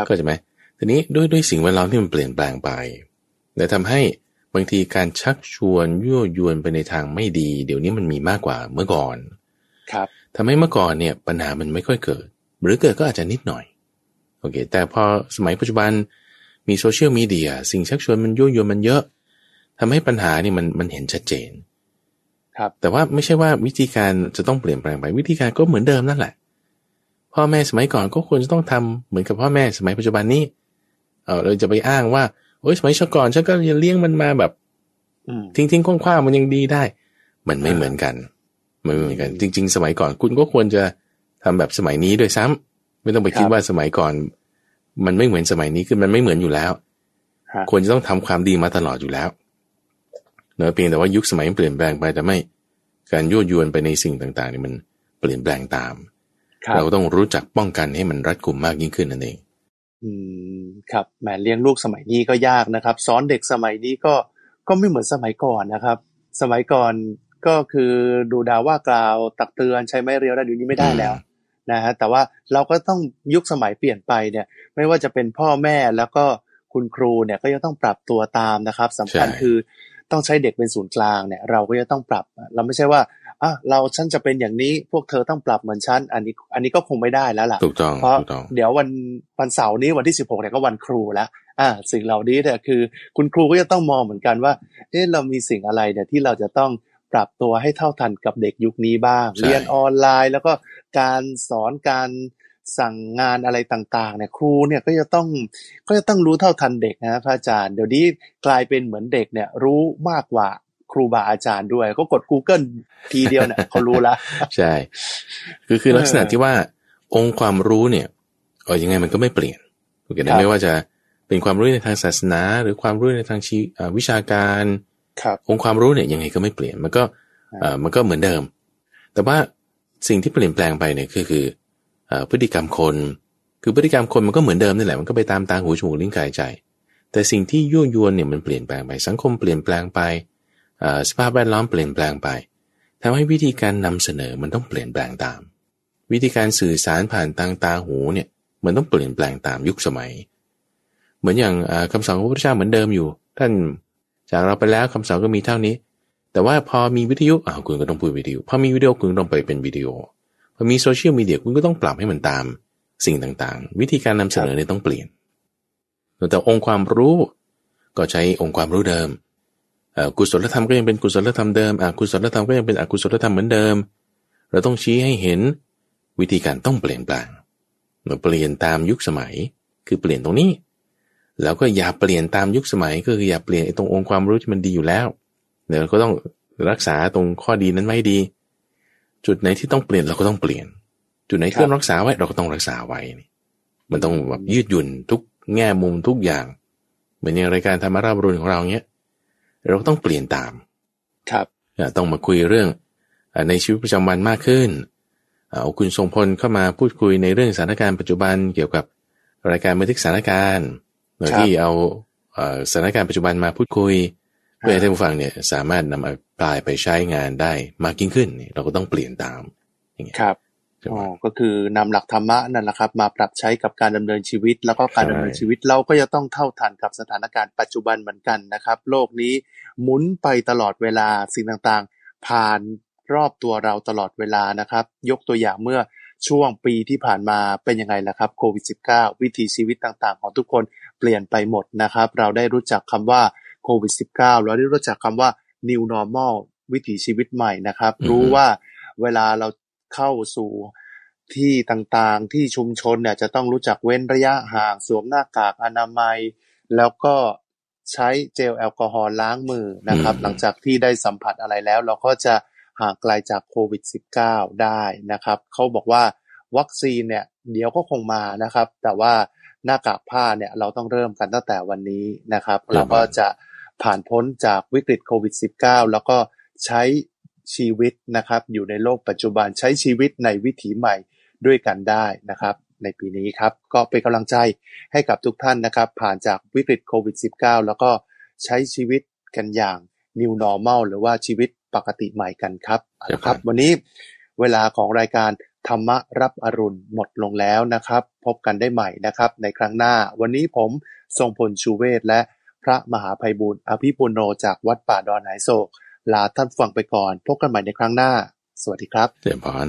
ก็ใช่ไหมทีนี้ด้วยด้วยสิ่งแวดล้อมที่มันเปลี่ยนแปลงไปและทำให้บางทีการชักชวนยั่วยวนไปในทางไม่ดี เดี๋ยวนี้มันมีมากกว่าเมื่อก่อน ครับทำให้เมื่อก่อนเนี่ยปัญหามันไม่ค่อยเกิด หรือเกิดก็อาจจะนิดหน่อย โอเค แต่พอสมัยปัจจุบันมีโซเชียลมีเดียสิ่งชักชวนมันยั่วยวนมันเยอะทำให้ปัญหานี่มันมันเห็นชัดเจน ครับ แต่ว่าไม่ใช่ว่าวิธีการจะต้องเปลี่ยนแปลงไปวิธีการก็เหมือนเดิมนั่นแหละ พ่อแม่สมัยก่อนก็ควรจะต้องทำเหมือนกับพ่อแม่สมัยปัจจุบันนี้ เออเราจะไปอ้างว่าโอ้ยสมัยก่อนฉันก็เลี้ยงมันมาแบบอืมทิ้งทิ้งๆคว้างๆมันยังดีได้ มันไม่เหมือนกันมันไม่เหมือนกัน จริง ๆ สมัยก่อนคุณก็ควรจะทำแบบสมัยนี้ด้วยซ้ำไม่ต้องไปคิดว่าสมัยก่อน มันไม่เหมือนสมัยนี้คือมันไม่เหมือนอยู่แล้วฮะควรจะต้องทำความดีมาตลอดอยู่แล้วเนอะเพียงแต่ว่ายุคสมัยมันเปลี่ยนแปลงไปแต่ไม่ การยั่วยวนไปในสิ่งต่างๆนี่มันเปลี่ยนแปลงตามครับ เราก็ต้องรู้จักป้องกันให้มันรัดกุมมากยิ่งขึ้นนั่นเอง อืมครับแหมเลี้ยงลูกสมัยนี้ก็ยากนะครับสอนเด็กสมัยนี้ก็ก็ไม่เหมือนสมัยก่อนนะครับ สมัยก่อนก็คือดูดาว่ากล่าวตักเตือนใช้ไม้เรียวได้เดี๋ยวนี้ไม่ได้แล้วนะฮะแต่ว่าเราก็ต้องยุคสมัยเปลี่ยนไปเนี่ย ไม่ว่าจะเป็นพ่อแม่แล้วก็คุณครูเนี่ยก็จะต้องปรับตัวตามนะครับสำคัญใช่คือต้องใช้เด็กเป็นศูนย์กลางเนี่ย เราก็จะต้องปรับ เราไม่ใช่ว่า อะเราฉันจะเป็นอย่างนี้พวกเธอต้องปรับเหมือนฉันอันนี้ อันนี้ก็คงไม่ได้แล้วล่ะถูกต้องเพราะถูกต้องเดี๋ยววันวันเสาร์นี้วันที่16เนี่ยก็วันครูแล้วอ่าสิ่งเหล่านี้เนี่ยคือ คุณครูก็จะต้องมองเหมือนกันว่า เอ๊ะเรามีสิ่งอะไรเนี่ยที่เราจะต้องปรับตัวให้เท่าทันกับเด็กยุคนี้บ้างใช่เรียนออนไลน์ แล้วก็การสอนการสั่งงานอะไรต่างๆเนี่ยครูเนี่ยก็จะต้องก็จะต้องรู้เท่าทันเด็กนะพระอาจารย์ เดี๋ยวนี้กลายเป็นเหมือนเด็กเนี่ยรู้มากกว่าค รูบาอาจารย์ด้วยก็กด Google ทีเดียวเนี่ยเขารู้ละใช่คือคือเออลักษณะที่ว่าองค์ความรู้เนี่ยเออยังไงมันก็ไม่เปลี่ยนโอเคครันะบไม่ว่าจะเป็นความรู้ในทางศาสนา หรือความรู้ในทางชีอ่าวิชาการครับองค์ความรู้เนี่ยยังไงก็ไม่เปลี่ยนมันก็ครับเอ่อมันก็เหมือนเดิม แต่ว่าสิ่งที่เปลี่ยนแปลงไปเนี่ยคือคือเอ่อพฤติกรรมคน คือพฤติกรรมคนมันก็เหมือนเดิมนี่แหละมันก็ไปตามตาหูจมูกลิ้นกายใจ แต่สิ่งที่ยั่วยวนเนี่ยมันเปลี่ยนแปลงไปสังคมเปลี่ยนแปลงไปเอ่อ สภาพแวดล้อมเปลี่ยนแปลงไปทำให้วิธีการนำเสนอมันต้องเปลี่ยนแปลงตาม วิธีการสื่อสารผ่านทางตาหูเนี่ยมันต้องเปลี่ยนแปลงตามยุคสมัย เหมือนอย่างอ่าคำสอนของพระพุทธเจ้าเหมือนเดิมอยู่ ท่านจากเราไปแล้วคำสอนก็มีเท่านี้ แต่ว่าพอมีวิทยุอ้าวคุณก็ต้องพูดวิทยุพอมีวิดีโอคุณต้องไปเป็นวิดีโอพอมีโซเชียลมีเดียคุณก็ต้องปรับให้มันตามสิ่งต่างๆ วิธีการนำเสนอเนี่ยต้องเปลี่ยนแต่องค์ความรู้ก็ใช้องค์ความรู้เดิม กุศลธรรมก็ยังเป็นกุศลธรรมเดิมอกุศลธรรมก็ยังเป็นอกุศลธรรมเหมือนเดิม เราต้องชี้ให้เห็นวิธีการต้องเปลี่ยนแปลงเราเปลี่ยนตามยุคสมัย คือเปลี่ยนตรงนี้ แล้วก็อย่าเปลี่ยนตามยุคสมัย ก็คืออย่าเปลี่ยนตรงองค์ความรู้ที่มันดีอยู่แล้วเดี๋ยวเราก็ต้องรักษาตรงข้อดีนั้นไม่ดี จุดไหนที่ต้องเปลี่ยนเราก็ต้องเปลี่ยน จุดไหนที่ต้องรักษาไว้เราก็ต้องรักษาไว้ มันต้องแบบยืดหยุ่นทุกแง่มุมทุกอย่าง เหมือนอย่างรายการธรรมาราบรุนของเราเนี้ย เราก็ต้องเปลี่ยนตาม ครับต้องมาคุยเรื่องในชีวิตประจำวันมากขึ้น เอาคุณทรงพลเข้ามาพูดคุยในเรื่องสถานการณ์ปัจจุบันเกี่ยวกับรายการบันทึกสถานการณ์โดยที่เอาสถานการณ์ปัจจุบันมาพูดคุยเพื่อให้ท่านผู้ฟังเนี่ยสามารถนำมาปลายไปใช้งานได้มากยิ่งขึ้น เราก็ต้องเปลี่ยนตามอย่างเงี้ยครับ อ๋อก็คือนำหลักธรรมะนั่นแหละครับ มาปรับใช้กับการดำเนินชีวิต แล้วก็การดำเนินชีวิตเราก็จะต้องเท่าทันกับสถานการณ์ปัจจุบันเหมือนกันนะครับ โลกนี้หมุนไปตลอดเวลาสิ่งต่างๆ ผ่านรอบตัวเราตลอดเวลานะครับ ยกตัวอย่างเมื่อช่วงปีที่ผ่านมาเป็นยังไงล่ะครับโควิด -19 วิถีชีวิตต่างๆ ของทุกคนเปลี่ยนไปหมดนะครับ เราได้รู้จักคำว่าโควิด -19 เราได้รู้จักคำว่า new normal วิถีชีวิตใหม่นะครับ รู้ว่าเวลาเรา เข้าสู่ที่ต่างๆ ที่ชุมชนเนี่ยจะต้องรู้จักเว้นระยะห่าง สวมหน้ากากอนามัย แล้วก็ใช้เจลแอลกอฮอล์ล้างมือนะครับ หลังจากที่ได้สัมผัสอะไรแล้ว เราก็จะห่างไกลจากโควิด -19 ได้นะครับ เขาบอกว่าวัคซีนเนี่ยเดี๋ยวก็คงมานะครับ แต่ว่าหน้ากากผ้าเนี่ยเราต้องเริ่มกันตั้งแต่วันนี้นะครับ เราก็จะผ่านพ้นจากวิกฤตโควิด -19 แล้วก็ใช้ ชีวิตนะครับ อยู่ในโลกปัจจุบันใช้ชีวิตในวิถีใหม่ด้วยกันได้นะครับ ในปีนี้ครับ ก็เป็นกำลังใจให้กับทุกท่านนะครับ ผ่านจากวิกฤตโควิด -19 แล้วก็ใช้ชีวิตกันอย่าง new normal หรือว่าชีวิตปกติใหม่กันครับครับ วันนี้เวลาของรายการธรรมะรับอรุณหมดลงแล้วนะครับ พบกันได้ใหม่นะครับ ในครั้งหน้า วันนี้ผมทรงพลชูเวศและพระมหาภัยบุญอภิปุโนจากวัดป่าดอนไหโศก ลาท่านฟังไปก่อน พบกันใหม่ในครั้งหน้า สวัสดีครับเจริญพร